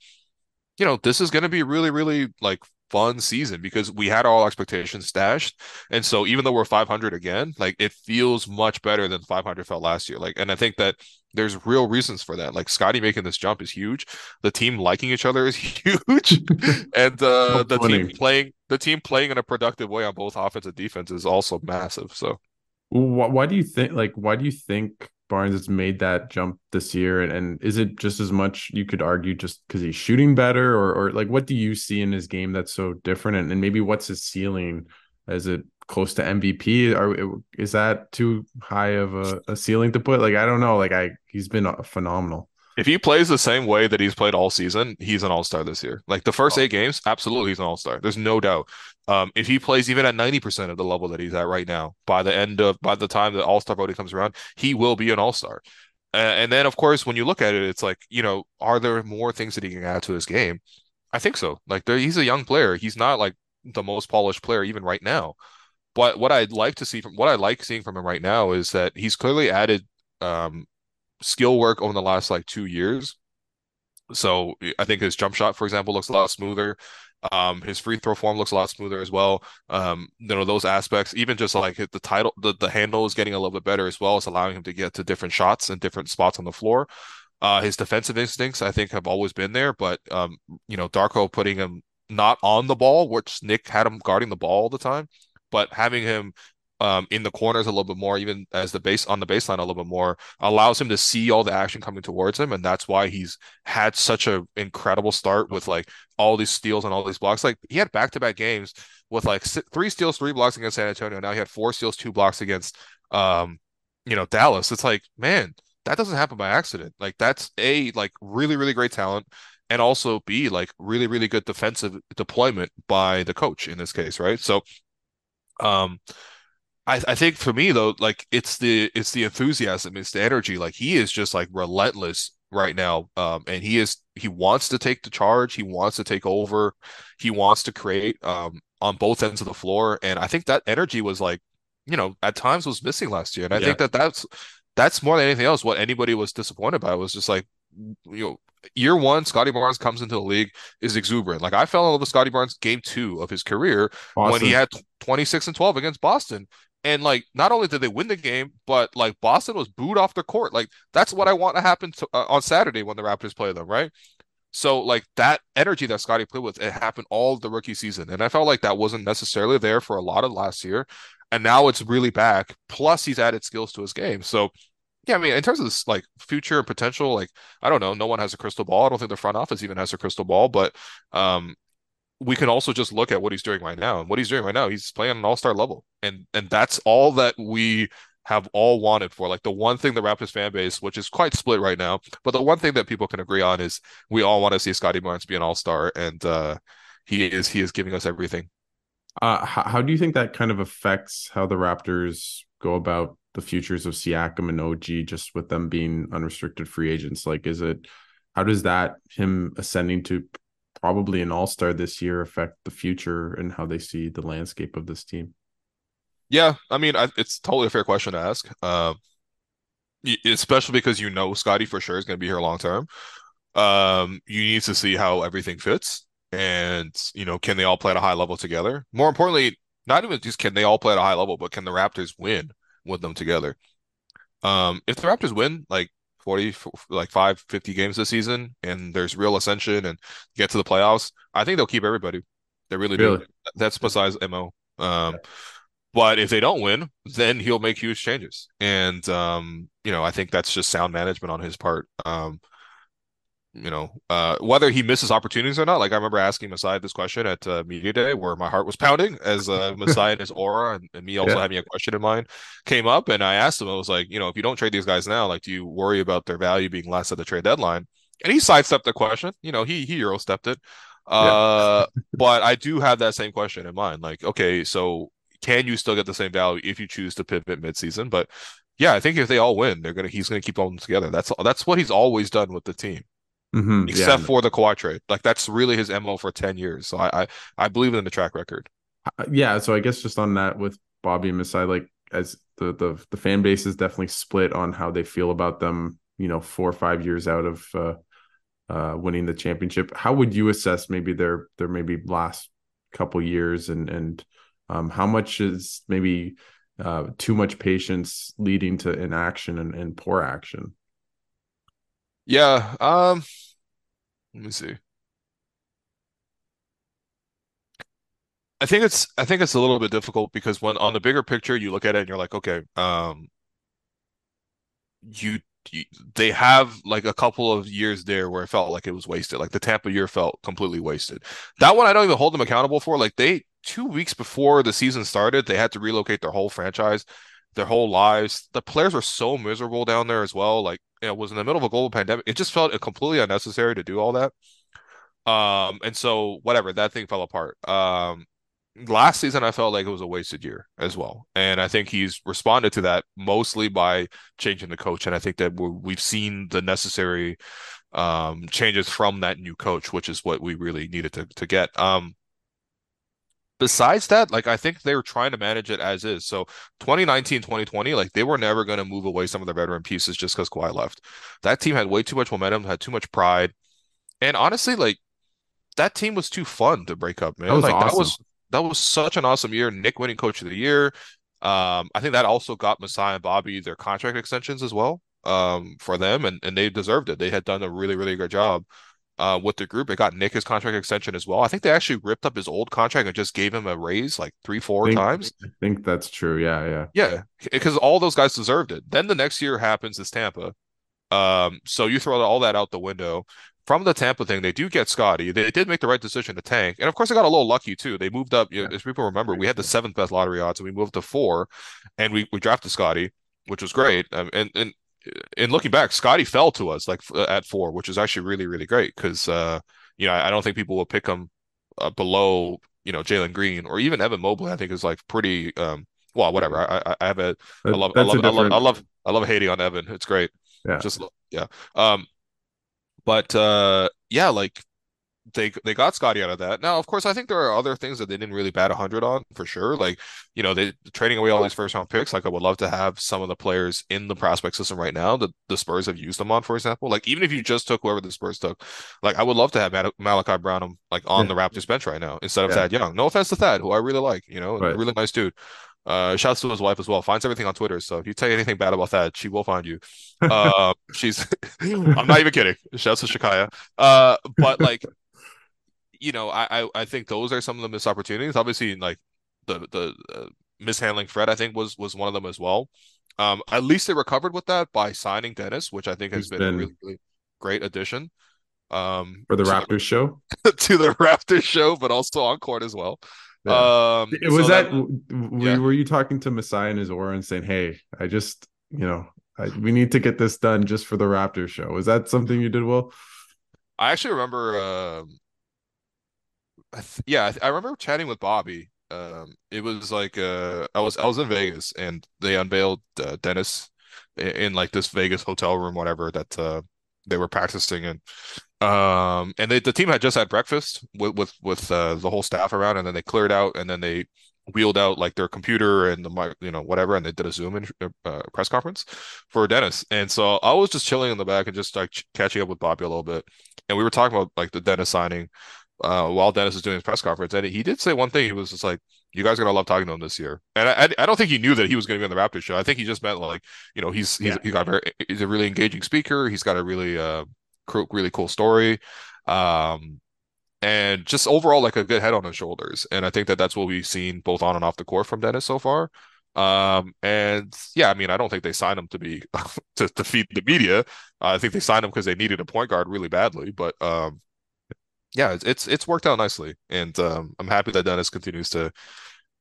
you know, this is going to be really really like fun season because we had all expectations stashed. And so even though we're 500 again, like it feels much better than 500 felt last year. Like, and I think that there's real reasons for that. Like Scottie making this jump is huge. The team liking each other is huge. and uh, the team playing the team playing in a productive way on both offense and defense is also massive. So why, why do you think like why do you think Barnes has made that jump this year, and, and is it just as much you could argue just because he's shooting better, or or like what do you see in his game that's so different, and, and maybe what's his ceiling? Is it close to MVP? Or is that too high of a, a ceiling to put? Like I don't know. Like I he's been uh, phenomenal. If he plays the same way that he's played all season, he's an all star this year. Like the first eight games, absolutely he's an all star. There's no doubt. Um, if he plays even at 90% of the level that he's at right now, by the end of by the time the All Star voting comes around, he will be an All Star. Uh, and then, of course, when you look at it, it's like you know, are there more things that he can add to his game? I think so. Like there, he's a young player. He's not like the most polished player even right now. But what I'd like to see from what I like seeing from him right now is that he's clearly added um, skill work over the last like two years. So I think his jump shot, for example, looks a lot smoother. Um, his free throw form looks a lot smoother as well. Um, you know those aspects, even just like the title, the, the handle is getting a little bit better as well. It's allowing him to get to different shots and different spots on the floor. Uh, his defensive instincts, I think, have always been there, but um, you know, Darko putting him not on the ball, which Nick had him guarding the ball all the time, but having him um, in the corners a little bit more, even as the base on the baseline a little bit more, allows him to see all the action coming towards him, and that's why he's had such an incredible start with like all these steals and all these blocks. Like he had back to back games with like three steals, three blocks against San Antonio. Now he had four steals, two blocks against, um, you know, Dallas. It's like man, that doesn't happen by accident. Like that's a like really really great talent. And also B, like really, really good defensive deployment by the coach in this case, right? So um I, I think for me though, like it's the it's the enthusiasm, it's the energy. Like he is just like relentless right now. Um, and he is he wants to take the charge, he wants to take over, he wants to create um on both ends of the floor. And I think that energy was like, you know, at times was missing last year. And I yeah. think that that's that's more than anything else what anybody was disappointed by was just like you know year one, Scottie Barnes comes into the league is exuberant. Like I fell in love with Scottie Barnes game two of his career Boston. when he had 26 and 12 against Boston. And like, not only did they win the game, but like Boston was booed off the court. Like that's what I want to happen to, uh, on Saturday when the Raptors play them, right? So like that energy that Scottie played with, it happened all the rookie season, and I felt like that wasn't necessarily there for a lot of last year, and now it's really back. Plus, he's added skills to his game. So Yeah, I mean, in terms of this, like future potential, like I don't know, no one has a crystal ball. I don't think the front office even has a crystal ball, but um, we can also just look at what he's doing right now. And what he's doing right now, he's playing an all-star level. And and that's all that we have all wanted for. Like the one thing the Raptors fan base, which is quite split right now, but the one thing that people can agree on is we all want to see Scottie Barnes be an all-star. And uh he is he is giving us everything. Uh how, how do you think that kind of affects how the Raptors go about the futures of Siakam and OG just with them being unrestricted free agents? Like is it how does that him ascending to probably an all star this year affect the future and how they see the landscape of this team? Yeah, I mean, I, it's totally a fair question to ask. Uh, especially because you know Scottie for sure is going to be here long term. Um, you need to see how everything fits, and you know, can they all play at a high level together? More importantly, not even just can they all play at a high level, but can the Raptors win with them together? Um, if the Raptors win, like 40 like 5 50 games this season and there's real ascension and get to the playoffs i think they'll keep everybody. They really, really? do that's besides mo um, but if they don't win then he'll make huge changes. And um, you know i think that's just sound management on his part. Um, you know, uh, whether he misses opportunities or not. Like I remember asking Masai this question at uh, media day, where my heart was pounding as uh, Masai and his aura, and, and me also yeah. having a question in mind came up, and I asked him, I was like, you know, if you don't trade these guys now, like, do you worry about their value being less at the trade deadline? And he sidestepped the question. You know, he he euro stepped it. Uh, yeah. but I do have that same question in mind. Like, okay, so can you still get the same value if you choose to pivot midseason? But yeah, I think if they all win, they're gonna he's gonna keep them together. That's that's what he's always done with the team. Mm-hmm, except yeah. for the Kawhi trade. Like that's really his mo for ten years. So I I, I believe in the track record. Uh, yeah. So I guess just on that with Bobby and Masai, like as the the the fan base is definitely split on how they feel about them. You know, four or five years out of uh, uh, winning the championship. How would you assess maybe their their maybe last couple years and and um, how much is maybe uh, too much patience leading to inaction and, and poor action? Yeah. Um. Let me see. I think it's I think it's a little bit difficult because when on the bigger picture you look at it and you're like, okay, um, you, you they have like a couple of years there where it felt like it was wasted. Like the Tampa year felt completely wasted. That one I don't even hold them accountable for. Like they two weeks before the season started, they had to relocate their whole franchise, their whole lives. The players were so miserable down there as well. Like know, was in the middle of a global pandemic. It just felt completely unnecessary to do all that. Um, and so whatever, that thing fell apart. Um, last season I felt like it was a wasted year as well, and I think he's responded to that mostly by changing the coach. And I think that we've seen the necessary um changes from that new coach, which is what we really needed to to get. Um, besides that, like I think they were trying to manage it as is. So 2019, 2020, like they were never going to move away some of the veteran pieces just because Kawhi left. That team had way too much momentum, had too much pride. And honestly, like that team was too fun to break up, man. That was like awesome. that was that was such an awesome year. Nick winning coach of the year. Um, I think that also got Masai and Bobby their contract extensions as well. Um, for them and, and they deserved it. They had done a really, really good job uh, with the group. It got Nick his contract extension as well. I think they actually ripped up his old contract and just gave him a raise like three, four I think, times. I think that's true. Yeah, yeah, yeah. Because all those guys deserved it. Then the next year happens is Tampa. Um, so you throw all that out the window. From the Tampa thing, they do get Scottie. They did make the right decision to tank, and of course, they got a little lucky too. They moved up. You know, yeah. As people remember, we had the seventh best lottery odds, and we moved to four, and we we drafted Scottie, which was great. Um, and and in looking back, Scottie fell to us like at four, which is actually really really great because uh, you know, I don't think people will pick him uh, below, you know, Jalen Green or even Evan Mobley. I think is like pretty. Um, well, whatever. I, I have a. I love. I love, I love. I love. I love hating on Evan. It's great. Yeah. Just yeah. Um, but uh, yeah, like they they got Scottie out of that. Now, of course, I think there are other things that they didn't really bat hundred on for sure. Like you know, they trading away all these first round picks. Like I would love to have some of the players in the prospect system right now that the Spurs have used them on. For example, like even if you just took whoever the Spurs took, like I would love to have Mal- Malaki Branham like on the Raptors bench right now instead of yeah. Thad Young. No offense to Thad, who I really like. You know, right. really nice dude. Uh, shouts to his wife as well. Finds everything on Twitter. So if you say anything bad about that, she will find you. Uh, she's, I'm not even kidding. Shouts to Shakaya. Uh, but like, you know, I, I think those are some of the missed opportunities. Obviously, like the the uh, mishandling Fred, I think was was one of them as well. Um, at least they recovered with that by signing Dennis, which I think has been, been, a really, really great addition. Um, for the Raptors show, to the Raptors show, but also on court as well. Yeah. Um, was so that, that yeah. were you talking to Masai and his aura and saying, "Hey, I just, you know, I, we need to get this done just for the Raptors show"? Is that something you did well? I actually remember. Um, I th- yeah, I, I remember chatting with Bobby um, it was like uh, I was I was in Vegas and they unveiled uh, Dennis in, in, like this Vegas hotel room, whatever that uh, they were practicing in. Um, and they, the team had just had breakfast with with with uh, the whole staff around, and then they cleared out, and then they wheeled out like their computer and the you know, whatever, and they did a Zoom in, uh, press conference for Dennis. And so I was just chilling in the back and just like catching up with Bobby a little bit, and we were talking about like the Dennis signing uh, while Dennis is doing his press conference, and he did say one thing. He was just like, "You guys are gonna love talking to him this year." And I, I don't think he knew that he was going to be on the Raptors show. I think he just meant like, you know, he's he's yeah. he got very, he's a really engaging speaker. He's got a really uh really cool story, um, and just overall like a good head on his shoulders. And I think that that's what we've seen both on and off the court from Dennis so far. Um, and yeah, I mean, I don't think they signed him to be to, to feed the media. Uh, I think they signed him because they needed a point guard really badly. But um, yeah, it's, it's it's worked out nicely, and um, I'm happy that Dennis continues to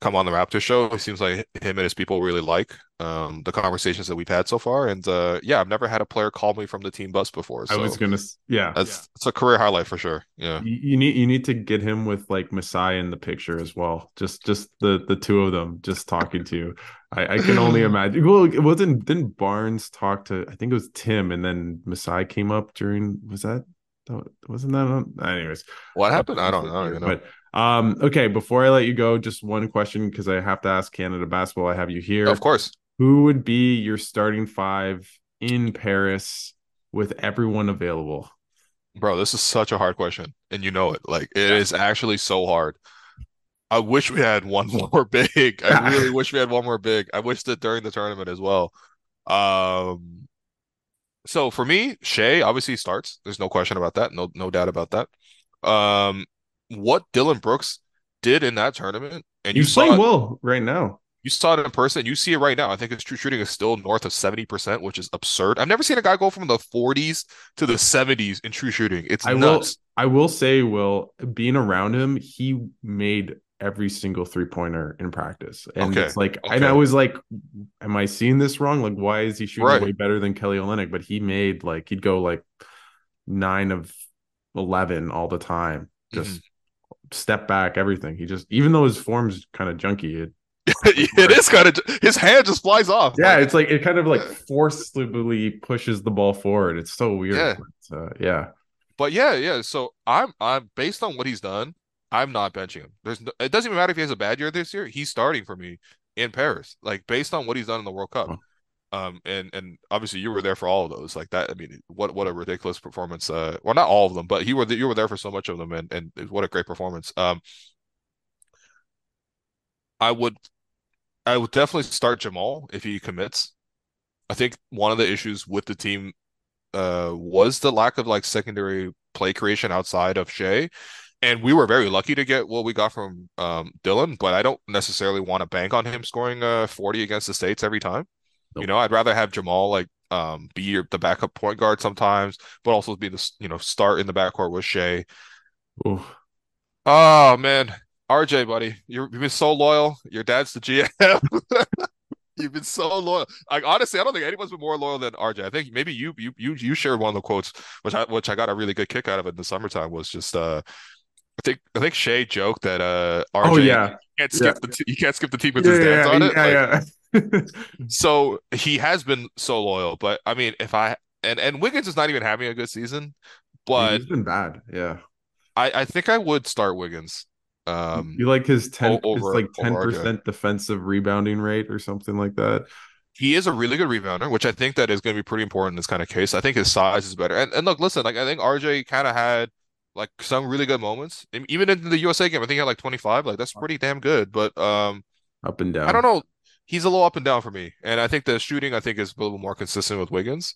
come on the Raptor show. It seems like him and his people really like um, the conversations that we've had so far. And uh, yeah, I've never had a player call me from the team bus before. So I was gonna, yeah, that's yeah. it's a career highlight for sure. Yeah, you, you, need you need to get him with like Masai in the picture as well. Just just the the two of them just talking to you. I, I can only imagine. Well, it wasn't. Didn't Barnes talk to? I think it was Tim, and then Masai came up during. Was that wasn't that on? Anyways, what happened? I don't, I don't know. But um, okay. Before I let you go, just one question because I have to ask Canada basketball. I have you here, of course. Who would be your starting five in Paris with everyone available? Bro, this is such a hard question, and you know it. Like it is actually so hard. I wish we had one more big. I really wish we had one more big. I wish that during the tournament as well. Um, so for me, Shai obviously starts. There's no question about that. No, no doubt about that. Um, what Dillon Brooks did in that tournament, and He's you playing well right now. You saw it in person. You see it right now. I think his true shooting is still north of 70%, which is absurd. I've never seen a guy go from the 40s to the 70s in true shooting. It's I nuts. Will, I will say, Will, being around him, he made every single three pointer in practice. And okay. it's like, okay. and I was like, am I seeing this wrong? Like, why is he shooting right. way better than Kelly Olynyk? But he made like, he'd go like nine of 11 all the time. Just mm-hmm. step back, everything. He just, even though his form's kind of junky, it, it is kind of his hand just flies off. Yeah, like, it's like it kind of like forcibly pushes the ball forward. It's so weird. Yeah. But, uh, yeah. But yeah, yeah. So I'm I'm based on what he's done. I'm not benching him. There's no, it doesn't even matter if he has a bad year this year. He's starting for me in Paris, like based on what he's done in the World Cup. Um, and and obviously you were there for all of those. Like that, I mean, what what a ridiculous performance. Uh, well, not all of them, but you were you were there for so much of them, and and what a great performance. Um, I would, I would definitely start Jamal if he commits. I think one of the issues with the team, uh, was the lack of like secondary play creation outside of Shai and we were very lucky to get what we got from um, Dillon, but I don't necessarily want to bank on him scoring uh, 40 against the States every time. Nope. You know, I'd rather have Jamal like um, be your, the backup point guard sometimes, but also be the you know start in the backcourt with. Ooh. Oh man, RJ, buddy, you have been so loyal. Your dad's the GM. You've been so loyal. Like honestly, I don't think anyone's been more loyal than RJ. I think maybe you you you you shared one of the quotes, which I which I got a really good kick out of it in the summertime. Was just uh I think I think Shai joked that uh RJ oh, yeah. can't skip yeah. the t- you can't skip the team with yeah, his dance on it. Yeah, like, yeah. so he has been so loyal, but I mean, if I and and Wiggins is not even having a good season, but he's been bad. Yeah, I I think I would start Wiggins. Um, you like his ten, over, his like ten percent defensive rebounding rate or something like that. He is a really good rebounder, which I think that is going to be pretty important in this kind of case. I think his size is better. And and look, listen, like I think RJ kind of had like some really good moments. Even in the USA game, I think he had like 25. Like that's pretty damn good. But um up and down. I don't know. He's a little up and down for me. And I think the shooting I think is a little more consistent with Wiggins.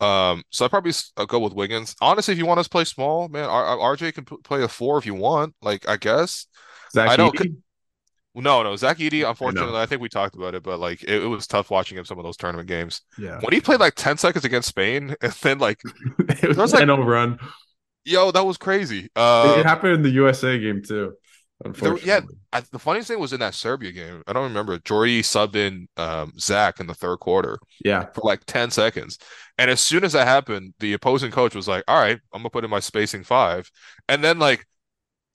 Um, so I probably I'll go with Wiggins. Honestly, if you want us to play small, man, R- RJ can p- play a four if you want. Like I guess Zach I don't. No, no, Zach Edey, unfortunately, I, I, think we talked about it, but like it, it, was tough watching him some of those tournament games. Yeah. When he played like 10 seconds against Spain and then like it was, was like no run. Yo, that was crazy. Uh, it happened in the USA game too. There, yeah, I, the funniest thing was in that Serbia game. I don't remember. Jordi subbed in um, Zach in the third quarter. Yeah, for like ten seconds, and as soon as that happened, the opposing coach was like, "All right, I'm gonna put in my spacing five. and then like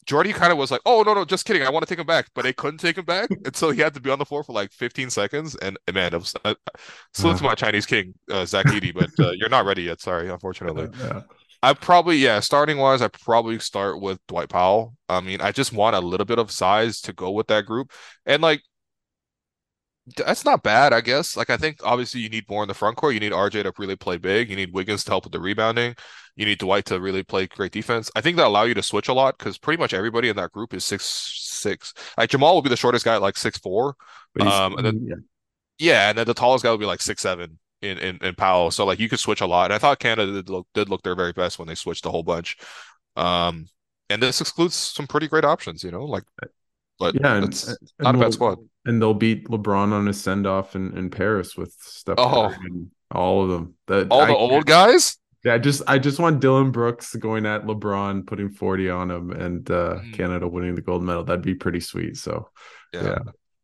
Jordi kind of was like, "Oh no, no, just kidding. I want to take him back," but they couldn't take him back, and so he had to be on the floor for like 15 seconds. And man, it was uh, salute uh, to my Chinese king, uh, Zach Edey, but uh, you're not ready yet. Sorry, unfortunately. Yeah. I probably yeah, starting wise, I probably start with Dwight Powell. I mean, I just want a little bit of size to go with that group, and like that's not bad, I guess. Like I think obviously you need more in the front court. You need RJ to really play big. You need Wiggins to help with the rebounding. You need Dwight to really play great defense. I think that allow you to switch a lot because pretty much everybody in that group is six six. Like Jamal will be the shortest guy at like six four. Um, and then yeah. yeah, and then the tallest guy will be like six seven in, in in Powell. So like you could switch a lot. And I thought Canada did look did look their very best when they switched a whole bunch. Um, and this excludes some pretty great options, you know, like but yeah, it's and, not a bad squad. And they'll beat LeBron on his send off in, in Paris with Steph oh. and all of them. That all I, the old guys. Yeah, I just I just want Dillon Brooks going at LeBron, putting 40 on him, and uh, mm. Canada winning the gold medal. That'd be pretty sweet. So yeah. yeah.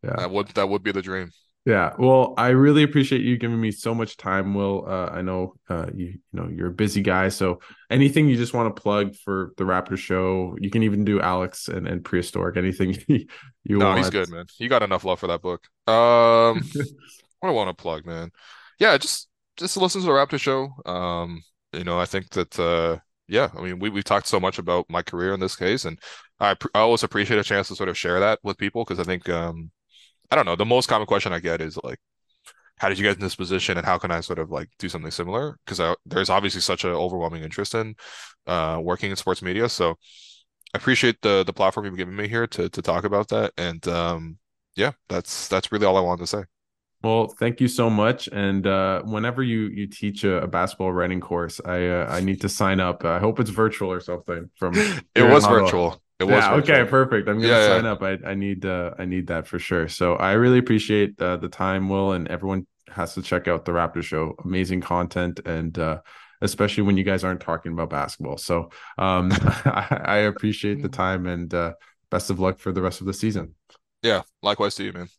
Yeah. That would that would be the dream. Yeah. Well, I really appreciate you giving me so much time, Will. Uh, I know uh, you you know you're a busy guy, so anything you just want to plug for the Raptor show, you can even do Alex and, and prehistoric. Anything you, you no, want. he's good, man. You got enough love for that book. Um, what I want to plug, man? Yeah, just just listen to the Raptor show. Um, you know, I think that uh, yeah, I mean, we we talked so much about my career in this case, and I I always appreciate a chance to sort of share that with people because I think um I don't know. The most common question I get is like, how did you get in this position and how can I sort of like do something similar? Because there's obviously such an overwhelming interest in uh, working in sports media. So I appreciate the the platform you've given me here to to talk about that. And um, yeah, that's that's really all I wanted to say. Well, thank you so much. And uh, whenever you you teach a, a, basketball writing course, I uh, I need to sign up. I hope it's virtual or something. From it was virtual. It was yeah, okay, perfect. I'm gonna yeah, sign yeah. up. I, I need uh, I need that for sure. So I really appreciate uh, the time, Will, and everyone has to check out the Raptor Show. Amazing content, and uh, especially when you guys aren't talking about basketball. So um, I, I, appreciate the time, and uh, best of luck for the rest of the season. Yeah, likewise to you, man.